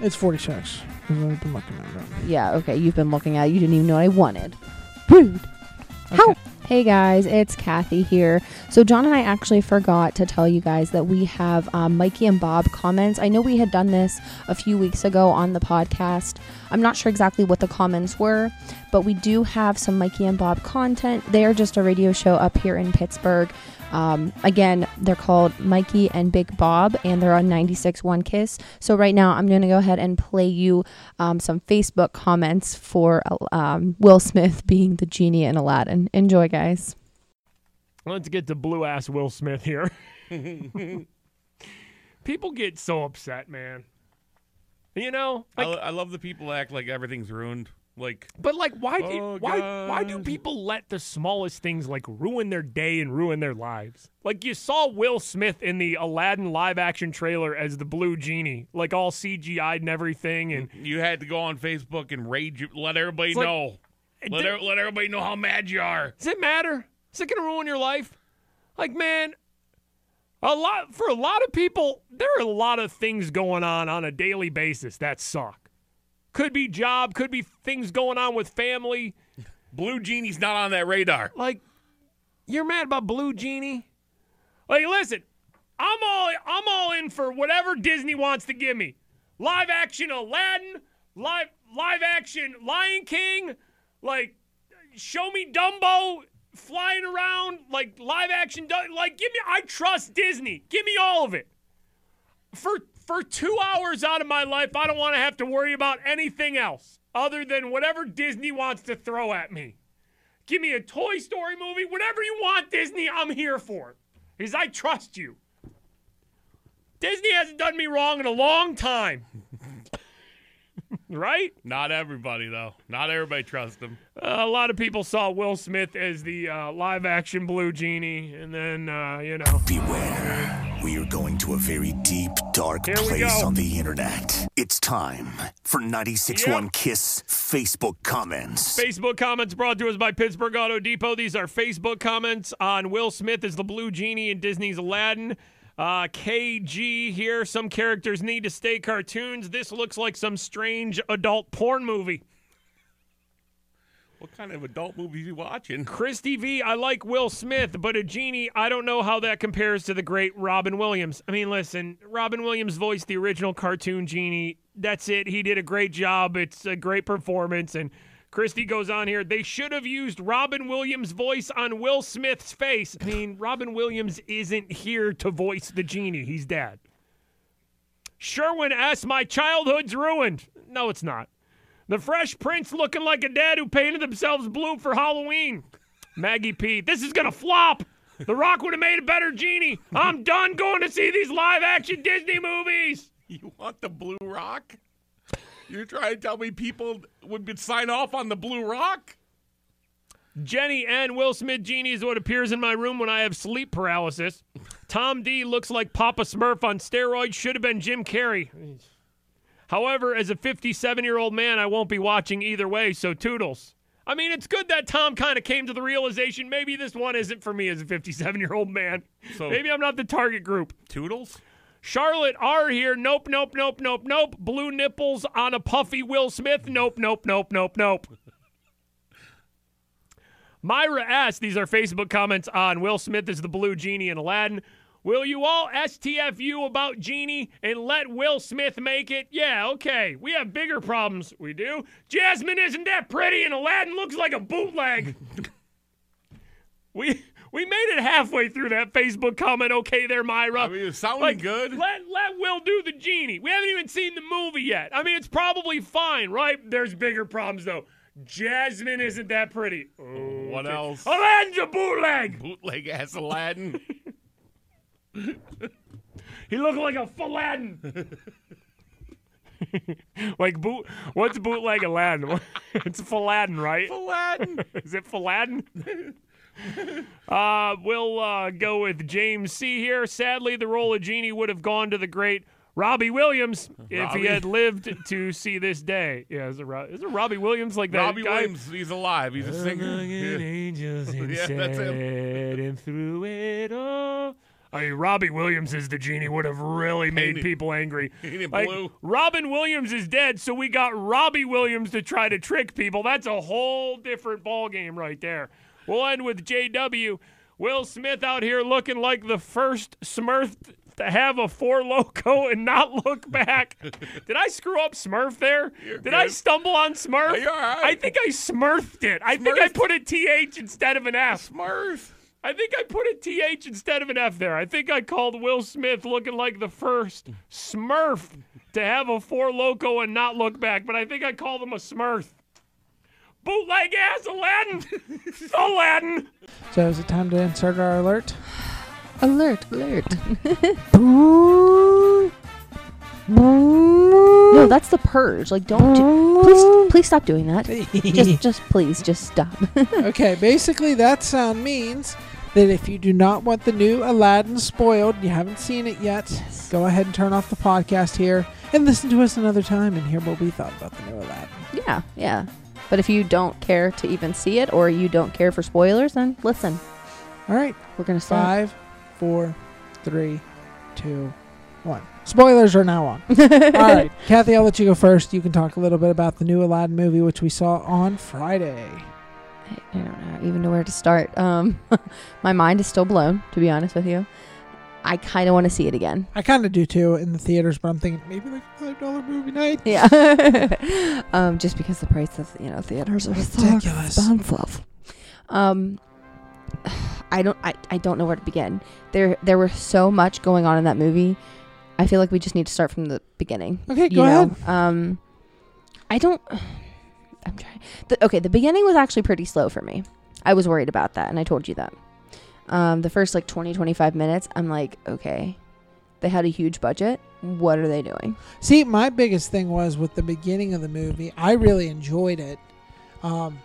It's 46 because I've been looking at it.
Yeah, okay. You've been looking at. it. You didn't even know I wanted. Rude. How. Hey guys, it's Kathy here. So, John and I actually forgot to tell you guys that we have um, Mikey and Bob comments. I know we had done this a few weeks ago on the podcast. I'm not sure exactly what the comments were, but we do have some Mikey and Bob content. They are just a radio show up here in Pittsburgh. Um, again, they're called Mikey and Big Bob, and they're on 96.1 Kiss. So right now, I'm going to go ahead and play you um, some Facebook comments for um, Will Smith being the genie in Aladdin. Enjoy, guys.
Let's get to blue ass Will Smith here. People get so upset, man. You know,
I, lo- I love the people act like everything's ruined. Like,
but like, why do
Oh,
why why do people let the smallest things like ruin their day and ruin their lives? Like you saw Will Smith in the Aladdin live action trailer as the blue genie, like all CGI'd and everything, and
you had to go on Facebook and rage, let everybody
like-
know. Let,
did-
er- let everybody know how mad you are.
Does it matter? Is it going to ruin your life? Like, man, a lot for a lot of people, there are a lot of things going on on a daily basis that suck. Could be job, could be things going on with family.
Blue Genie's not on that radar.
Like, you're mad about Blue Genie? Like, listen, I'm all I'm all in for whatever Disney wants to give me. Live action Aladdin, live live action Lion King, like show me Dumbo flying around, like live action like give me I trust Disney. Give me all of it. For for 2 hours out of my life, I don't want to have to worry about anything else other than whatever Disney wants to throw at me. Give me a Toy Story movie, whatever you want, Disney, I'm here for. Because I trust you. Disney hasn't done me wrong in a long time. right?
Not everybody, though. Not everybody trusts him.
Uh, a lot of people saw Will Smith as the uh, live action Blue Genie, and then, uh, you know.
Beware. We are going to a very deep, dark
Here
place on the internet. It's time for 96.1
Yep.
Kiss Facebook comments.
Facebook comments brought to us by Pittsburgh Auto Depot. These are Facebook comments on Will Smith as the Blue Genie in Disney's Aladdin. Uh, KG here. Some characters need to stay cartoons. This looks like some strange adult porn movie.
What kind of adult movie you watching?
Christy V, I like Will Smith, but a genie, I don't know how that compares to the great Robin Williams. I mean, listen, Robin Williams voiced the original cartoon genie. That's it. He did a great job. It's a great performance. And Christy goes on here. They should have used Robin Williams' voice on Will Smith's face. I mean, Robin Williams isn't here to voice the genie, he's dead. Sherwin S., my childhood's ruined. No, it's not. The Fresh Prince looking like a dad who painted themselves blue for Halloween. Maggie P. This is gonna flop. The Rock would have made a better genie. I'm done going to see these live action Disney movies.
You want the Blue Rock? You're trying to tell me people would sign off on the Blue Rock?
Jenny and Will Smith genie is what appears in my room when I have sleep paralysis. Tom D looks like Papa Smurf on steroids. Should have been Jim Carrey. However, as a 57 year old man, I won't be watching either way, so toodles. I mean, it's good that Tom kind of came to the realization maybe this one isn't for me as a 57 year old man.
So-
maybe I'm not the target group.
Toodles?
Charlotte R here. Nope, nope, nope, nope, nope. Blue nipples on a puffy Will Smith. Nope, nope, nope, nope, nope. Myra S. These are Facebook comments on Will Smith as the blue genie in Aladdin. Will you all STFU about Genie and let Will Smith make it? Yeah, okay. We have bigger problems. We do. Jasmine isn't that pretty and Aladdin looks like a bootleg. we we made it halfway through that Facebook comment. Okay, there, Myra.
I mean,
Like,
good.
Let let Will do the genie. We haven't even seen the movie yet. I mean, it's probably fine, right? There's bigger problems though. Jasmine isn't that pretty. Oh,
What else?
Aladdin's a bootleg.
Bootleg ass Aladdin.
He looked like a Aladdin. like boot. What's bootleg Aladdin? it's Aladdin, right?
Aladdin.
Is it Aladdin? uh, we'll uh, go with James C. here. Sadly, the role of Genie would have gone to the great Robbie Williams if
Robbie.
he had lived to see this day. Yeah, is it, it Robbie Williams like that
Robbie
guy?
Williams, he's alive. He's a singer. Yeah.
angels
Yeah, that's him.
and through it all. I mean, Robbie Williams as the genie would have really made people angry. Like,
blue.
Robin Williams is dead, so we got Robbie Williams to try to trick people. That's a whole different ballgame right there. We'll end with JW. Will Smith out here looking like the first Smurf to have a Four Loko and not look back. Did I screw up Smurf there? Did I stumble on Smurf?
You're right.
I think I smurfed it. I think I put a TH instead of an F.
Smurf.
I think I put a TH instead of an F there. I think I called Will Smith looking like the first Smurf to have a Four Loko and not look back, but I think I called him a Smurf. Bootleg ass Aladdin! Aladdin!
So is it time to insert our alert?
Alert, alert. no, that's the purge. Like, don't do. Please, please stop doing that. Just, just please, just stop.
okay, basically that sound means that if you do not want the new Aladdin spoiled, you haven't seen it yet, go ahead and turn off the podcast here and listen to us another time and hear what we thought about the new Aladdin.
yeah, yeah. But if you don't care to even see it, or you don't care for spoilers, then listen.
All right,
We're gonna start.
five, four, three, two, one. Spoilers are now on. All right, Kathy, I'll let you go first. You can talk a little bit about the new Aladdin movie, which we saw on Friday.
I don't know, even know where to start. Um, my mind is still blown, to be honest with you. I kind of want to see it again.
I kind of do too in the theaters, but I'm thinking maybe like a five dollar movie night.
Yeah. um, just because the price of you know theaters are so
Ridiculous.
expensive. Um, I don't I, I don't know where to begin. There there was so much going on in that movie. I feel like we just need to start from the beginning.
Okay, go
know?
ahead.
Um, I don't. I'm trying. The, okay, the beginning was actually pretty slow for me. I was worried about that, and I told you that. Um, the first like 20, 25 minutes, I'm like, okay, they had a huge budget. What are they doing?
See, my biggest thing was with the beginning of the movie. I really enjoyed it. Um,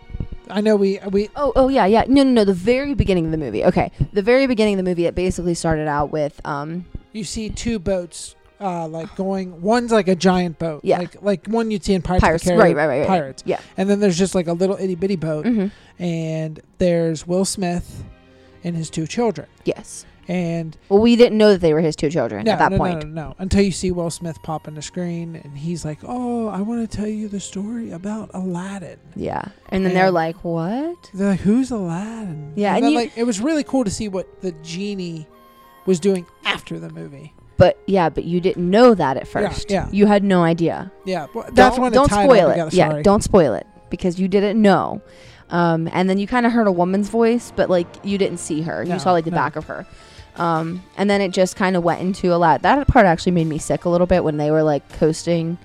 I know we we
Oh, oh yeah, yeah. No, no, no. The very beginning of the movie. Okay, the very beginning of the movie. It basically started out with um,
you see two boats uh, like going. One's like a giant boat,
Yeah.
like like one you'd see in Pirates,
pirates. Right, right, right.
Pirates.
Yeah.
And then there's just like a little itty bitty boat,
hmm
and there's Will Smith and his two children.
Yes.
And
Well, we didn't know that they were his two children
no,
at that
no,
point.
no, no, no, until you see Will Smith pop on the screen, and he's like, "Oh, I want to tell you the story about Aladdin."
Yeah. And then they're like, "What?"
They're like, "Who's Aladdin?"
Yeah,
and,
and
then,
you-
like it was really cool to see what the genie was doing after the movie.
But yeah, but you didn't know that at first.
yeah.
You had no idea.
Yeah, well, that's
don't,
when
don't spoil it. Yeah,
Sorry.
don't spoil it because you didn't know. Um, and then you kind of heard a woman's voice, but like you didn't see her.
No,
you saw like the
no.
back of her. Um, and then it just kind of went into a lot. That part actually made me sick a little bit when they were like coasting.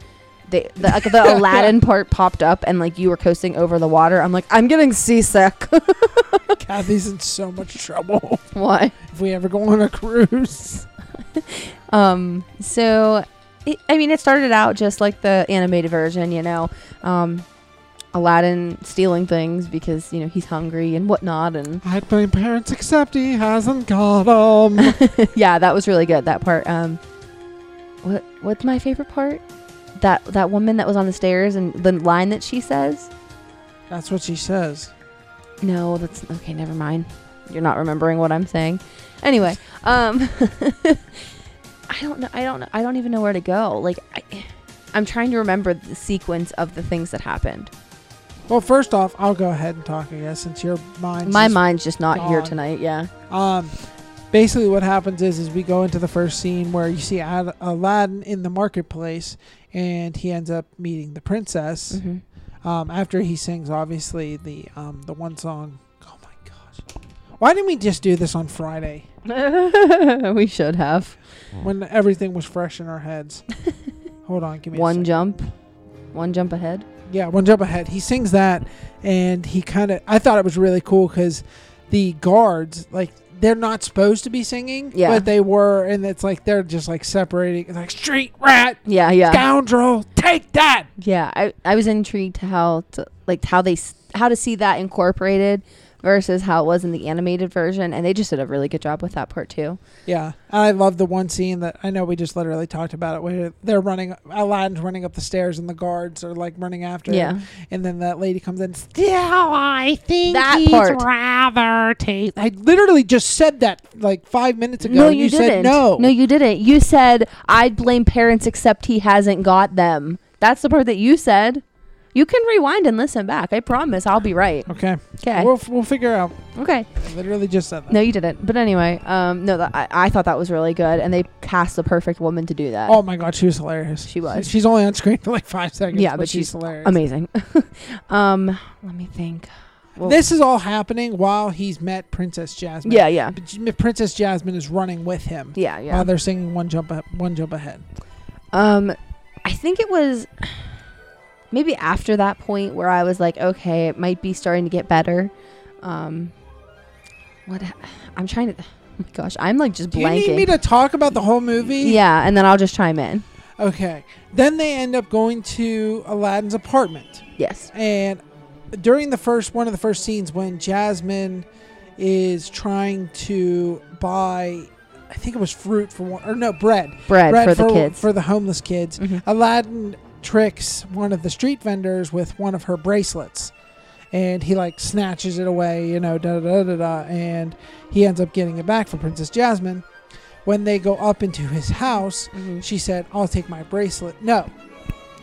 They, the, like the Aladdin part popped up and like you were coasting over the water. I'm like, I'm getting seasick.
Kathy's in so much trouble
Why?
if we ever go on a cruise.
Um, so, it, I mean, it started out just like the animated version, you know, um, Aladdin stealing things because you know he's hungry and whatnot, and
I blame parents except he hasn't got them.
yeah, that was really good. That part. Um, what what's my favorite part? That that woman that was on the stairs and the line that she says.
That's what she says.
No, that's okay. Never mind. You're not remembering what I'm saying. Anyway, um, I don't know. I don't know. I don't even know where to go. Like, I, I'm trying to remember the sequence of the things that happened.
Well, first off, I'll go ahead and talk, I guess, since your mind.
My mind's just not here tonight. Yeah.
Um, basically, what happens is, is we go into the first scene where you see Ad- Aladdin in the marketplace, and he ends up meeting the princess.
hmm
Um, after he sings, obviously the um the one song. My gosh, why didn't we just do this on Friday
we should have hmm.
when everything was fresh in our heads? Hold on, give me a
one
second.
jump, one jump ahead.
Yeah, one jump ahead. He sings that, and he kind of. I thought it was really cool because the guards, like, they're not supposed to be singing,
Yeah.
but they were, and it's like they're just like separating, it's like street rat,
Yeah, yeah,
scoundrel, take that.
yeah. I I was intrigued to how to like how they s- how to see that incorporated versus how it was in the animated version, and they just did a really good job with that part too.
Yeah, I love the one scene that I know we just literally talked about it, where they're running, Aladdin's running up the stairs, and the guards are like running after
Yeah.
him, and then that lady comes in. Still, I think
That
he'd
part.
rather take. I literally just said that like five minutes ago.
no,
and
you,
you,
didn't.
said no.
no, you didn't. You said I'd blame parents except he hasn't got them. That's the part that you said. You can rewind and listen back. I promise I'll be right.
Okay.
Okay.
We'll we'll figure out.
Okay.
I literally just said that.
No, you didn't. But anyway, um, no, that, I, I thought that was really good, and they cast the perfect woman to do that.
Oh my god, she was hilarious.
She was.
She's only on screen for like five seconds.
Yeah,
but, she's,
she's
hilarious.
Amazing. um, let me think. Well,
This is all happening while he's met Princess Jasmine.
Yeah, yeah,
But J- Princess Jasmine is running with him
yeah, yeah.
while they're singing one jump a- one jump ahead.
Um, I think it was maybe after that point where I was like, okay, it might be starting to get better. Um, what I'm trying to. Oh my gosh, I'm like just blanking.
Do you need me to talk about the whole movie?
yeah, and then I'll just chime in.
Okay. Then they end up going to Aladdin's apartment.
Yes.
And during the first one of the first scenes when Jasmine is trying to buy I think it was fruit for one or no bread.
Bread, for the kids.
For the homeless kids.
Mhm.
Aladdin tricks one of the street vendors with one of her bracelets. And he like snatches it away, you know, da da da da and he ends up getting it back for Princess Jasmine. When they go up into his house,
Mhm.
she said, I'll take my bracelet. No.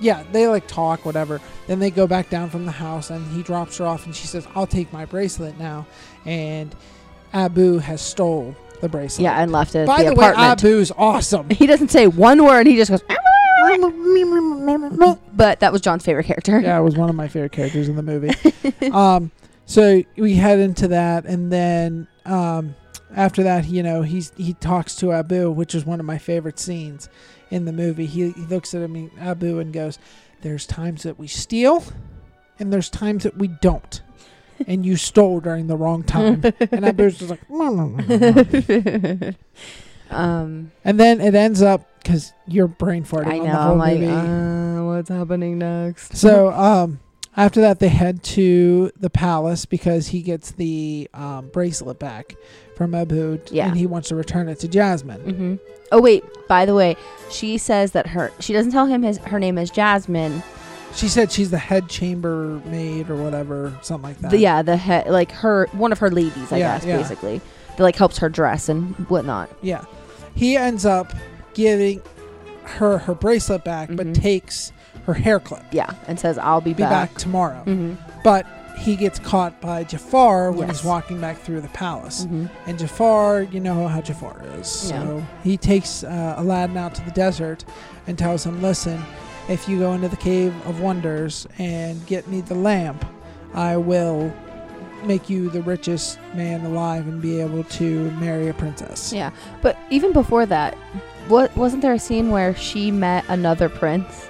Yeah, they like talk, whatever. Then they go back down from the house and he drops her off and she says, I'll take my bracelet now. And Abu has stole the bracelet.
Yeah, and left it
By
the,
the, way,
apartment.
Abu's awesome.
he doesn't say one word. He just goes. but that was John's favorite character.
yeah, it was one of my favorite characters in the movie. um, so we head into that, and then um, after that, you know, he's he talks to Abu, which is one of my favorite scenes in the movie. He, he looks at him, Abu, and goes, "There's times that we steal, and there's times that we don't." And you stole during the wrong time. and Abu's just like,
um,
and then it ends up because you're brain farting
I
on
know.
the whole
I'm like,
movie.
uh, what's happening next?
So um, after that, they head to the palace because he gets the um, bracelet back from Abu,
Yeah.
and he wants to return it to Jasmine.
hmm Oh wait, by the way, she says that her she doesn't tell him his her name is Jasmine.
She said she's the head chambermaid or whatever, something like that.
The, yeah, the head like her one of her ladies, I
Yeah,
guess,
yeah.
basically. That like helps her dress and whatnot.
yeah. He ends up giving her her bracelet back, but
Mhm.
takes her hair clip.
Yeah, and says I'll be,
Be
back.
back, tomorrow.
hmm
But he gets caught by Jafar when
Yes.
he's walking back through the palace.
hmm
And Jafar, you know how Jafar is. So he takes uh, Aladdin out to the desert and tells him, listen, if you go into the Cave of Wonders and get me the lamp, I will make you the richest man alive and be able to marry a princess.
Yeah, but even before that, what wasn't there a scene where she met another prince?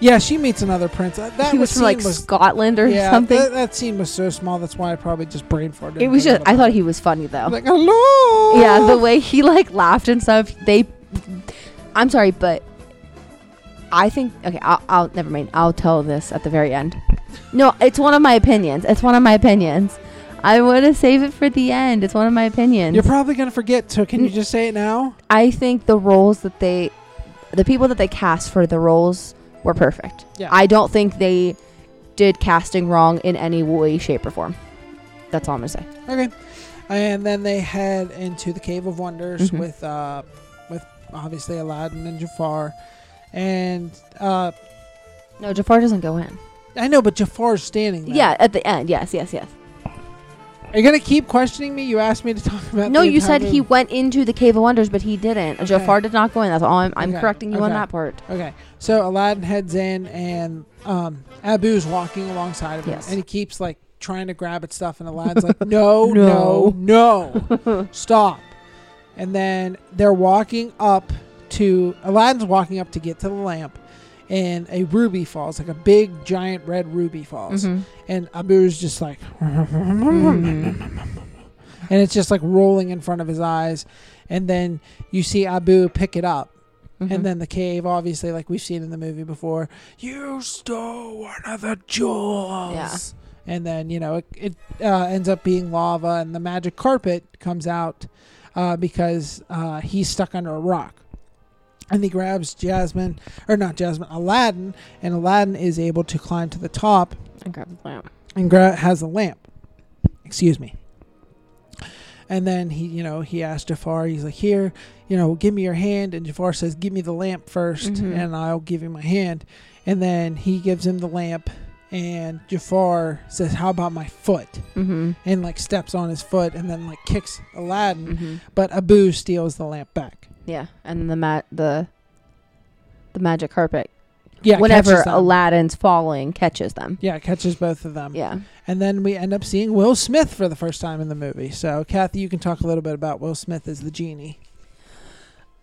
Yeah, she meets another prince. Uh, That
he was from like
was,
Scotland or
yeah,
something.
That, that scene was so small. That's why I probably just brain farted.
it was just I thought he was funny though.
Like, hello.
yeah, the way he like laughed and stuff. They, I'm sorry, but I think okay. I'll, I'll never mind. I'll tell this at the very end. No, it's one of my opinions. It's one of my opinions. I want to save it for the end. It's one of my opinions.
You're probably gonna forget. So can you just say it now?
I think the roles that they, the people that they cast for the roles were perfect.
Yeah.
I don't think they did casting wrong in any way, shape, or form. That's all I'm gonna say.
Okay. And then they head into the Cave of Wonders
Mhm.
with uh with obviously Aladdin and Jafar. And uh
No, Jafar doesn't go in.
I know, but Jafar's standing there.
Yeah, at the end. Yes, yes, yes.
Are you gonna keep questioning me? You asked me to talk about
No, you said he went into the Cave of Wonders, but he didn't.
Okay.
Jafar did not go in. That's all I'm, I'm
Okay,
correcting you on that part.
Okay. So Aladdin heads in and um Abu's walking alongside of him
Yes.
and he keeps like trying to grab at stuff and Aladdin's like, No, no, no. Stop. And then they're walking up to Aladdin's walking up to get to the lamp and a ruby falls, like a big giant red ruby falls.
Mhm.
And Abu's just like and it's just like rolling in front of his eyes. And then you see Abu pick it up.
Mhm.
And then the cave, obviously, like we've seen in the movie before, you stole one of the jewels.
Yeah.
And then, you know, it, it uh, ends up being lava, and the magic carpet comes out uh, because uh, he's stuck under a rock. And he grabs Jasmine, or not Jasmine, Aladdin, and Aladdin is able to climb to the top
And grab the lamp.
and gra- has the lamp. Excuse me. And then he, you know, he asked Jafar, he's like, here, you know, give me your hand. And Jafar says, give me the lamp 1st
Mhm.
and I'll give you my hand. And then he gives him the lamp and Jafar says, "How about my foot?"
Mm-hmm.
and like steps on his foot and then like kicks Aladdin,
Mm-hmm.
but Abu steals the lamp back.
Yeah, and the mat the the magic carpet.
Yeah,
Whenever. Aladdin's falling, catches them.
yeah, catches both of them.
Yeah.
And then we end up seeing Will Smith for the first time in the movie. So, Kathy, you can talk a little bit about Will Smith as the genie.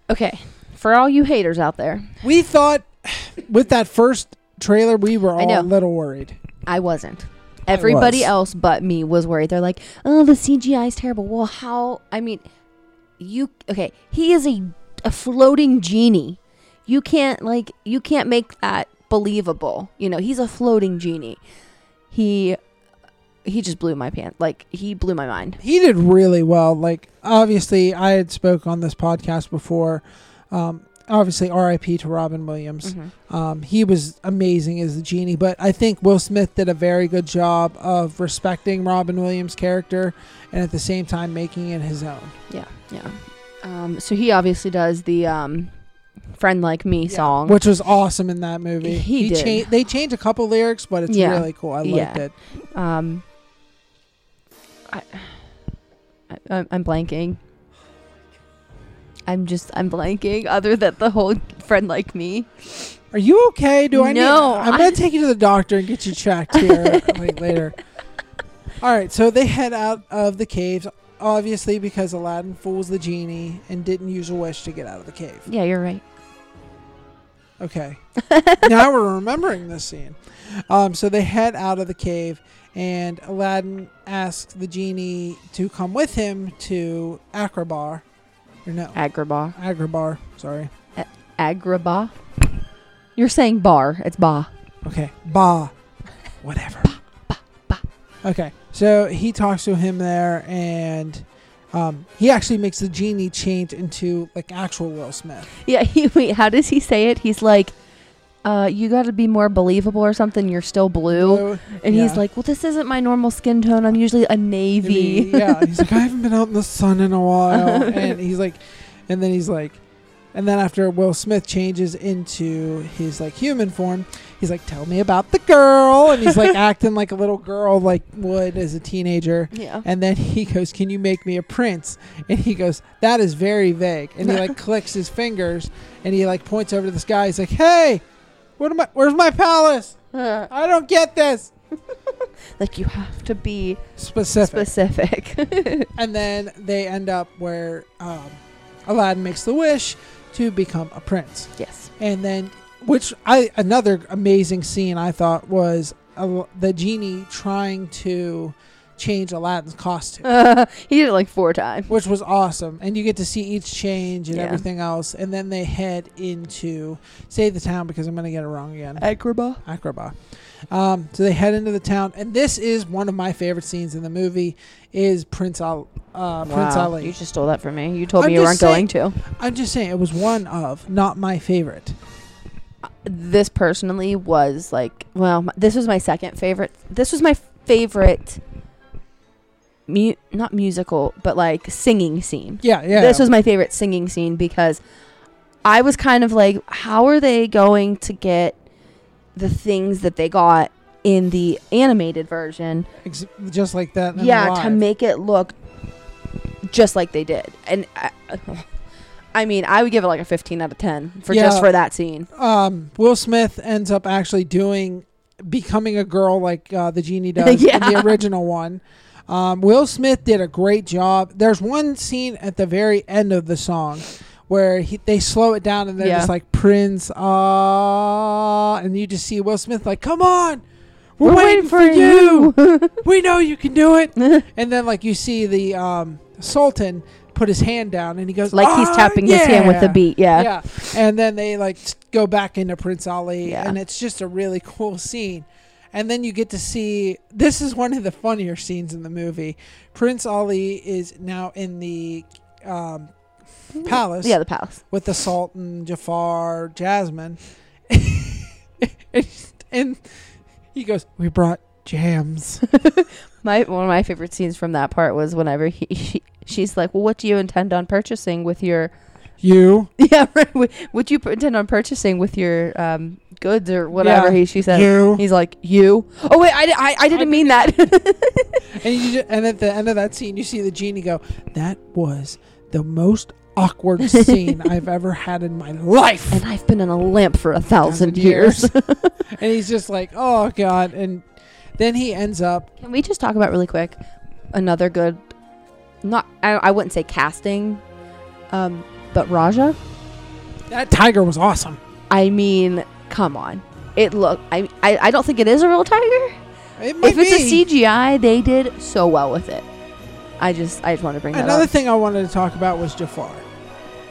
Okay. For all you haters out there,
We thought with that first trailer, we were
I
all a little worried.
I wasn't. Everybody
was.
else but me was worried. They're like, "Oh, the CGI is terrible." Well, how? I mean, you okay? He is a a floating genie. You can't like you can't make that believable. You know, he's a floating genie. He he just blew my pants. Like he blew my mind.
He did really well. Like, obviously, I had spoke on this podcast before. Um, obviously, R.I.P. to Robin Williams.
Mm-hmm.
Um, he was amazing as the genie, but I think Will Smith did a very good job of respecting Robin Williams' character and at the same time making it his own.
Yeah, yeah. Um, so he obviously does the um, "Friend Like Me" song.
which was awesome in that movie.
He did.
cha- they changed a couple lyrics, but it's
Yeah.
really cool. I liked
Yeah.
it.
Um, I, I, I'm blanking. I'm just I'm blanking. Other than the whole friend like me.
Are you okay? Do I
No,
need? I'm gonna take you to the doctor and get you checked here like, later. All right, so they head out of the caves, obviously because Aladdin fools the genie and didn't use a wish to get out of the cave.
Yeah, you're right.
Okay. now we're remembering this scene. Um, so they head out of the cave, and Aladdin asks the genie to come with him to Akrabar. Or no,
Agrabah.
Agrabar. Sorry.
Agrabah. You're saying bar. It's ba.
Okay. Ba. Whatever. Ba, ba, ba. Okay. So he talks to him there, and um, he actually makes the genie change into like actual Will Smith.
Yeah. He, wait. How does he say it? He's like, uh, you got to be more believable or something. You're still blue.
Blue,
And he's like, well, this isn't my normal skin tone. I'm usually a navy.
Maybe- yeah, he's like, I haven't been out in the sun in a while, and he's like, and then he's like, and then after Will Smith changes into his like human form, he's like, tell me about the girl, and he's like acting like a little girl like would as a teenager.
yeah.
And then he goes, "Can you make me a prince?" And he goes, "That is very vague." And he like clicks his fingers, and he like points over to the sky. He's like, "Hey, what am I? Where's my palace? I don't get this."
like you have to be
Specific.
specific.
and then they end up where um, Aladdin makes the wish to become a prince.
yes.
And then, which I another amazing scene I thought was uh, the genie trying to change Aladdin's costume.
he did it like four times.
which was awesome. And you get to see each change and
Yeah.
everything else. And then they head into say the town because I'm gonna get it wrong again.
Agrabah.
Akraba. Um, so they head into the town, and this is one of my favorite scenes in the movie. Is Prince Al uh, Prince
Wow,
Ali?
You just stole that from me. You told
I'm
me you weren't
saying-
going to.
I'm just saying it was one of, not my favorite.
This personally was like, well, this was my second favorite. This was my favorite, mu- not musical, but like singing scene.
Yeah, yeah.
This was my favorite singing scene because I was kind of like, how are they going to get the things that they got in the animated version?
Ex- just like that.
yeah, to make it look just like they did. And I, I mean, I would give it like a 15 out of 10 for
Yeah.
just for that scene.
um, Will Smith ends up actually doing becoming a girl like uh, the genie does in the original one. Um, Will Smith did a great job. There's one scene at the very end of the song where he, they slow it down and they're
Yeah.
just like Prince, ah, and you just see Will Smith like, "Come on, we're, waiting, for you. we know you can do it." and then like you see the um, Sultan put his hand down and he goes
like he's
"Ah,
tapping his hand with the beat. Yeah.
yeah. And then they like go back into Prince Ali,
Yeah.
and it's just a really cool scene. And then you get to see this is one of the funnier scenes in the movie. Prince Ali is now in the um, palace
Yeah, the palace.
with the Sultan, Jafar, Jasmine, and he goes, "We brought jams."
My one of my favorite scenes from that part was whenever he she, she's like, "Well, what do you intend on purchasing with your
You.
Yeah, right. What you intend on purchasing with your um, goods or whatever
Yeah.
he she said.
You.
He's like you. Oh wait, I, I, I didn't mean that.
And you ju- and at the end of that scene, you see the genie go. That was the most awkward scene I've ever had in my life.
and I've been in a lamp for a thousand
Thousand
years.
and he's just like, oh god. And then he ends up.
Can we just talk about really quick another good, not I, I wouldn't say casting, um, but Rajah.
That tiger was awesome.
I mean, come on. It look. I, I I don't think it is a real tiger.
It
If it's
be.
a CGI, they did so well with it. I just I just want to bring that
Another
up.
thing I wanted to talk about was Jafar.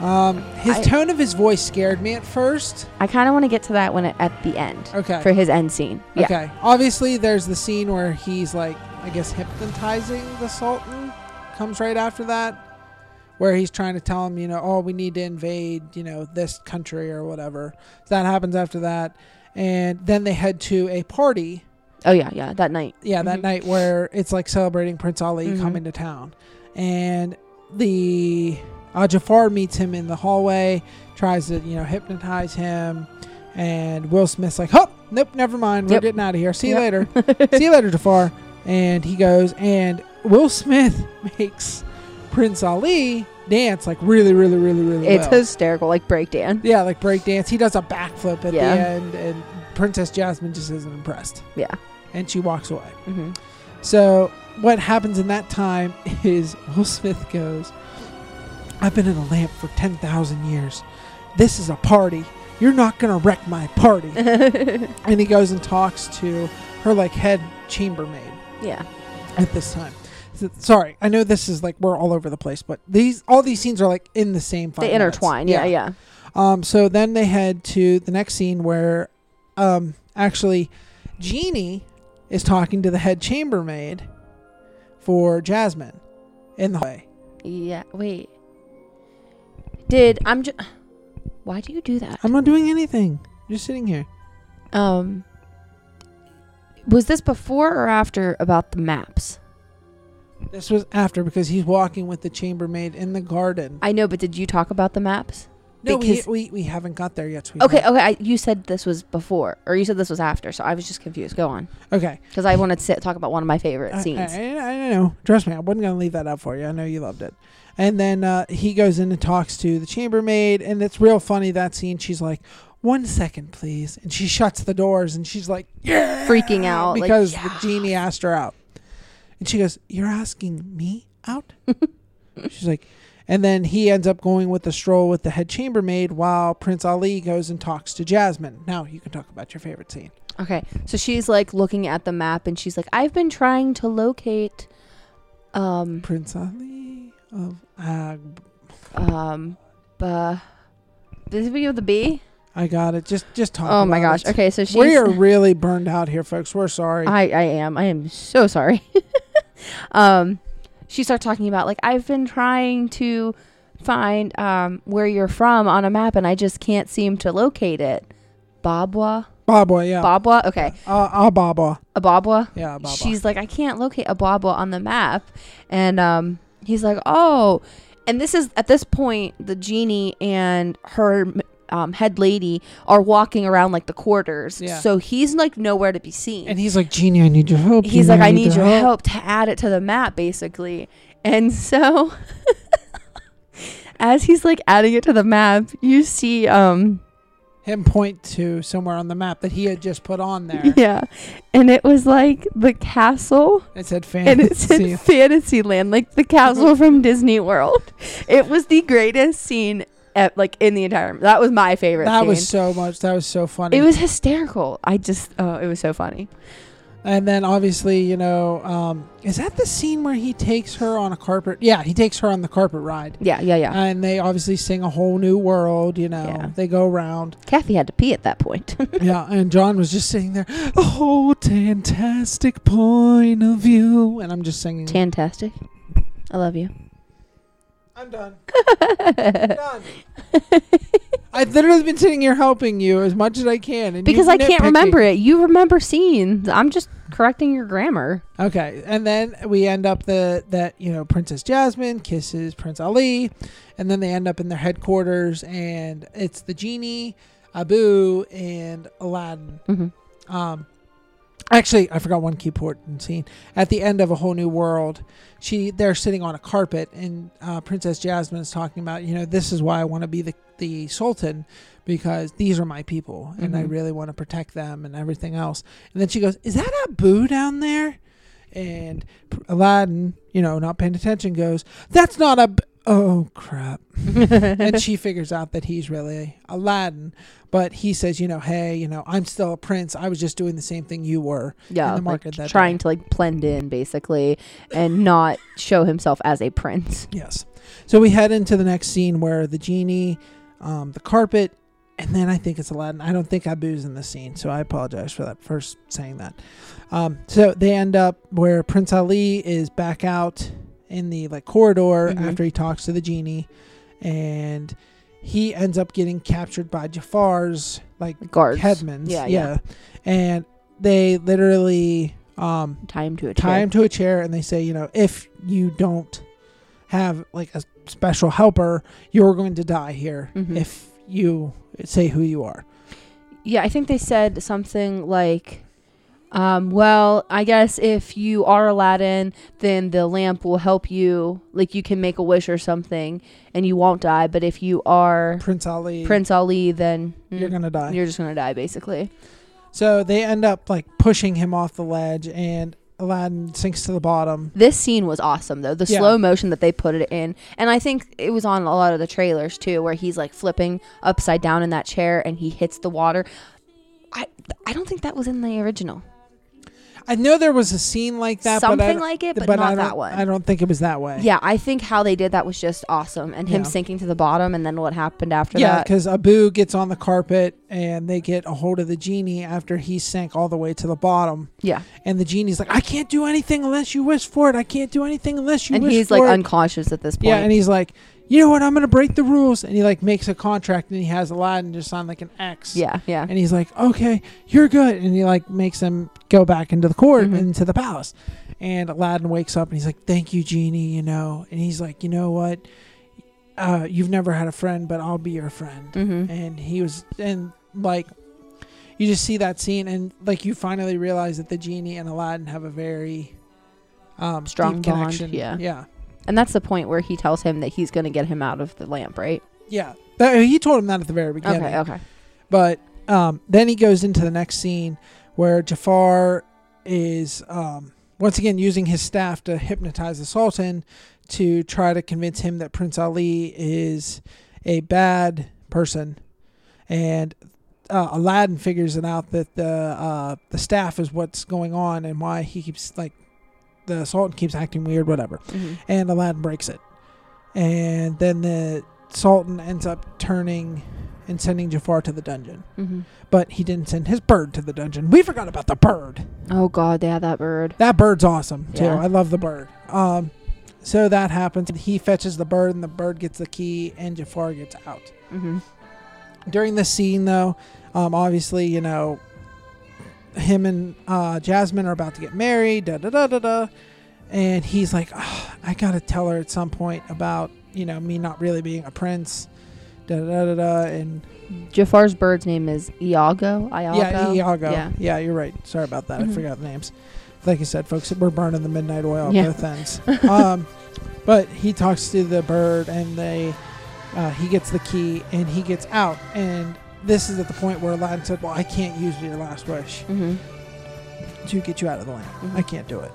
Um, his
I-
tone of his voice scared me at first.
I kind of want to get to that when it, at the end.
Okay.
For his end scene. Yeah.
Okay. Obviously, there's the scene where he's like, I guess, hypnotizing the Sultan. Comes right after that, where he's trying to tell him, you know, oh, we need to invade, you know, this country or whatever. So that happens after that, and then they head to a party.
Oh yeah, yeah. That night.
Yeah, that
Mhm.
night where it's like celebrating Prince Ali
Mhm.
coming to town, and the uh, Jafar meets him in the hallway, tries to you know hypnotize him, and Will Smith's like, "Oh, nope, never mind, we're
Yep.
getting out of here. See you
Yep.
later. See you later, Jafar." And he goes, and Will Smith makes Prince Ali dance like really, really, really, really
It's
well.
hysterical, like breakdance.
yeah, like breakdance. He does a backflip at
Yeah.
the end, and Princess Jasmine just isn't impressed,
Yeah.
and she walks away.
hmm
So what happens in that time is Will Smith goes, I've been in a lamp for 10,000 years. This is a party. You're not going to wreck my party. and he goes and talks to her like head chambermaid
Yeah.
at this time. So- sorry, I know this is like we're all over the place, but these all these scenes are like in the same five
They
minutes.
intertwine. Yeah, yeah.
Um, so then they head to the next scene where, um, actually, Genie is talking to the head chambermaid for Jasmine in the way.
Yeah. Wait. Did I'm just? Why do you do that?
I'm not doing anything. I'm just sitting here.
Um. Was this before or after about the maps?
This was after because he's walking with the chambermaid in the garden.
I know, but did you talk about the maps?
no, we, we we haven't got there yet.
Okay, okay. I, you said this was before, or you said this was after, so I was just confused. Go on,
Okay.
because I wanted to sit, talk about one of my favorite
I,
scenes.
I, I, I know. Trust me, I wasn't gonna leave that out for you. I know you loved it. And then uh, he goes in and talks to the chambermaid, and it's real funny that scene. She's like, "One second, please," and she shuts the doors, and she's like, "Yeah,"
Freaking out, like,
because
"Yeah."
the genie asked her out, and she goes, "You're asking me out?" she's like, and then he ends up going with the stroll with the head chambermaid while Prince Ali goes and talks to Jasmine. Now you can talk about your favorite scene.
Okay, so she's like looking at the map, and she's like, "I've been trying to locate, um,
Prince Ali of Ag.
um, uh, does it begin with the B?
I got it. Just just talk.
Oh my gosh.
it.
Okay, so she's.
We are really burned out here, folks. We're sorry.
I I am. I am so sorry. um, she starts talking about like I've been trying to find um where you're from on a map, and I just can't seem to locate it. Babwa,
Baba, yeah.
Babwa. Okay,
Uh, uh, Baba.
a Babwa.
Yeah, Baba.
She's like, I can't locate a Babwa on the map, and um, he's like, oh, and this is at this point the genie and her um, head lady are walking around like the quarters,
Yeah.
so he's like nowhere to be seen.
and he's like, Genie, I need your help.
he's like, I need
your
your help to add it to the map, basically. And so, as he's like adding it to the map, you see, um,
Him point to somewhere on the map that he had just put on there.
yeah, and it was like the castle
It said
and it
fantasy.
said Fantasyland, like the castle from Disney World. It was the greatest scene, at, like in the entire. That was my favorite.
that
scene.
was so much. That was so funny.
It was hysterical. I just, oh, it was so funny.
and then obviously, you know, um, is that the scene where he takes her on a carpet? Yeah, he takes her on the carpet ride.
Yeah, yeah, yeah.
And they obviously sing a whole new world, you know.
Yeah.
They go around.
Kathy had to pee at that point.
yeah, and John was just sitting there, oh, fantastic point of view. And I'm just singing.
Fantastic. I love you.
I'm done. done. I've literally been sitting here helping you as much as I can. And
Because I can't remember it. You remember scenes. I'm just correcting your grammar.
Okay, and then we end up the that you know Princess Jasmine kisses Prince Ali, and then they end up in their headquarters, and it's the genie, Abu, and Aladdin.
Mhm.
Um, actually, I forgot one key important scene at the end of a whole new world. She they're sitting on a carpet, and uh, Princess Jasmine is talking about you know this is why I want to be the the sultan because these are my people, and I
Mhm.
really want to protect them and everything else. And then she goes, "Is that a Abu down there?" And Aladdin, you know, not paying attention, goes, "That's not a." Oh crap! and she figures out that he's really Aladdin, but he says, "You know, hey, you know, I'm still a prince. I was just doing the same thing you were
Yeah,
in the
like,
market that
trying
day."
to like blend in basically and not show himself as a prince.
Yes. So we head into the next scene where the genie, um, the carpet, and then I think it's Aladdin. I don't think Abu's in the scene, so I apologize for that first saying that. Um, so they end up where Prince Ali is back out in the like corridor
Mhm.
after he talks to the genie, and he ends up getting captured by Jafar's like
Guards.
headmans.
Yeah, yeah.
and they literally um,
Tie him to a chair.
tie him to a chair and they say, you know, if you don't have like a special helper, you're going to die here
Mhm.
if you say who you are.
Yeah, I think they said something like, um, well, I guess if you are Aladdin, then the lamp will help you. Like you can make a wish or something and you won't die. But if you are
Prince Ali,
Prince Ali, then
you're
mm,
going to die.
you're just going to die, basically.
so they end up like pushing him off the ledge and Aladdin sinks to the bottom.
This scene was awesome, though. The
Yeah.
slow motion that they put it in. And I think it was on a lot of the trailers, too, where he's like flipping upside down in that chair and he hits the water. I, I don't think that was in the original.
I know there was a scene like that, but I,
Something
don't-
like it, but,
I
not that one.
I don't think it was that way.
Yeah, I think how they did that was just awesome, and him
Yeah.
sinking to the bottom, and then what happened after that.
Yeah,
that.
because Abu gets on the carpet and they get a hold of the genie after he sank all the way to the bottom.
Yeah,
And the genie's like, I can't do anything unless you wish for it. I can't do anything unless you
and
wish
he's
for
like
it.
unconscious at this point.
yeah, and he's like, you know what? I'm gonna break the rules. And he like makes a contract and he has Aladdin just sign like an X.
yeah, yeah.
And he's like, okay, you're good. And he like makes him go back into the court,
Mhm.
into the palace. And Aladdin wakes up and he's like, thank you, genie. You know. And he's like, you know what? Uh, you've never had a friend, but I'll be your friend
hmm
and he was and like you just see that scene and like you finally realize that the genie and aladdin have a very um
Strong
deep
bond,
connection
yeah.
yeah
And that's the point where he tells him that he's going to get him out of the lamp, right?
yeah That- he told him that at the very beginning
Okay, okay.
but um then he goes into the next scene where jafar is um once again using his staff to hypnotize the sultan to try to convince him that prince ali is a bad person and uh, Aladdin figures it out that the uh, the staff is what's going on and why he keeps like the Sultan keeps acting weird, whatever.
hmm
And Aladdin breaks it, and then the Sultan ends up turning and sending Jafar to the dungeon,
hmm
but he didn't send his bird to the dungeon. We forgot about the bird.
Oh God, they had that bird.
That bird's awesome too.
Yeah.
I love the bird. Um, so that happens. He fetches the bird, and the bird gets the key, and Jafar gets out.
hmm
during the scene though um, obviously you know him and uh, jasmine are about to get married da da da da da and he's like "Ah, i gotta tell her at some point about you know me not really being a prince da da da da, da. and
Jafar's bird's name is Iago. Iago.
yeah iago
Yeah.
yeah you're right sorry about that
Mhm.
i forgot the names like I said folks we're burning the midnight oil
Yeah.
both ends um, but he talks to the bird and they uh, he gets the key and he gets out and this is at the point where Aladdin said, "Well, I can't use your last wish
hmm
to get you out of the lamp.
Mhm.
I can't do it."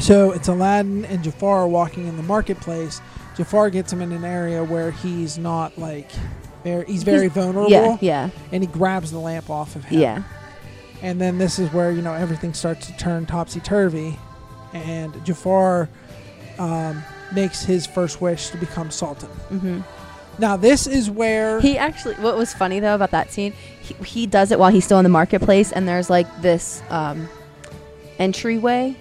So it's Aladdin and Jafar walking in the marketplace. Jafar gets him in an area where he's not like very, he's very vulnerable,
Yeah, yeah,
and he grabs the lamp off of him.
yeah.
And then this is where you know everything starts to turn topsy turvy, and Jafar um, makes his first wish to become Sultan.
hmm
Now this is where
He actually, what was funny though about that scene, he, he does it while he's still in the marketplace, and there's like this um, entryway,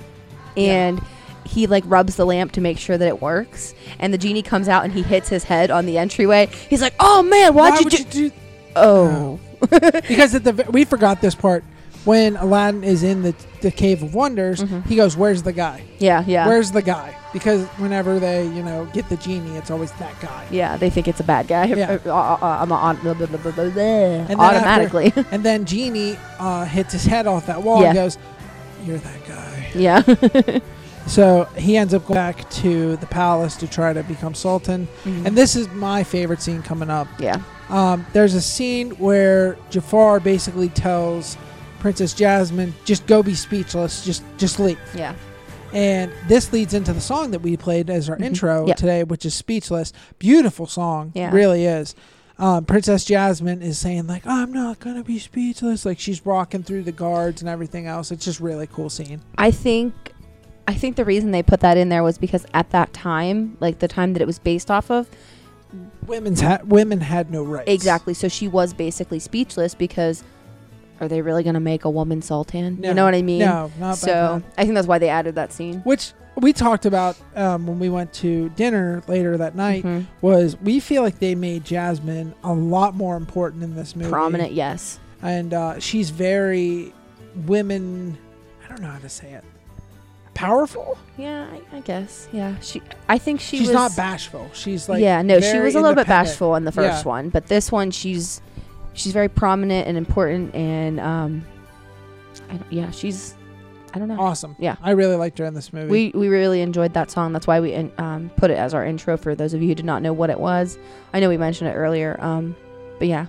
and he like rubs the lamp to make sure that it works, and the genie comes out and he hits his head on the entryway. He's like, "Oh man, why'd
why
you do?"
you do
oh,
because at the we forgot this part. When Aladdin is in the the Cave of Wonders, he goes, "Where's the guy?
Yeah, yeah.
Where's the guy?" Because whenever they, you know, get the genie, it's always that guy.
yeah, they think it's a bad guy.
Yeah.
I'm on, blah, blah, blah, blah, blah,
after-
automatically.
And then Genie uh, hits his head off that wall
Yeah.
and goes, "You're that guy."
yeah.
So he ends up going back to the palace to try to become sultan.
Mm-hmm.
And this is my favorite scene coming up.
yeah.
Um, there's a scene where Jafar basically tells Princess Jasmine, "Just go be speechless. Just just leave."
Yeah.
And this leads into the song that we played as our intro
Yep.
today, which is Speechless. Beautiful song.
Yeah.
Really is. Um, Princess Jasmine is saying, like, I'm not going to be speechless. Like, she's walking through the guards and everything else. It's just really cool scene.
I think I think the reason they put that in there was because at that time, like the time that it was based off of,
Women's ha- women had no rights.
exactly. So she was basically speechless because are they really going to make a woman sultan?
No.
You know what I mean?
No, not
So. I think that's why they added that scene.
Which we talked about um, when we went to dinner later that night
Mhm.
was we feel like they made Jasmine a lot more important in this movie.
Prominent, yes.
and uh, she's very women. I don't know how to say it. Powerful.
Yeah, I, I guess. Yeah, she. I think she
she's
was
not bashful. She's like
yeah, no, she was a little bit bashful in the first
Yeah.
one, but this one she's she's very prominent and important, and um, yeah, she's I don't know.
Awesome.
Yeah.
I really liked her in this movie.
We we really enjoyed that song. That's why we in- um, put it as our intro for those of you who did not know what it was. I know we mentioned it earlier, um, but yeah,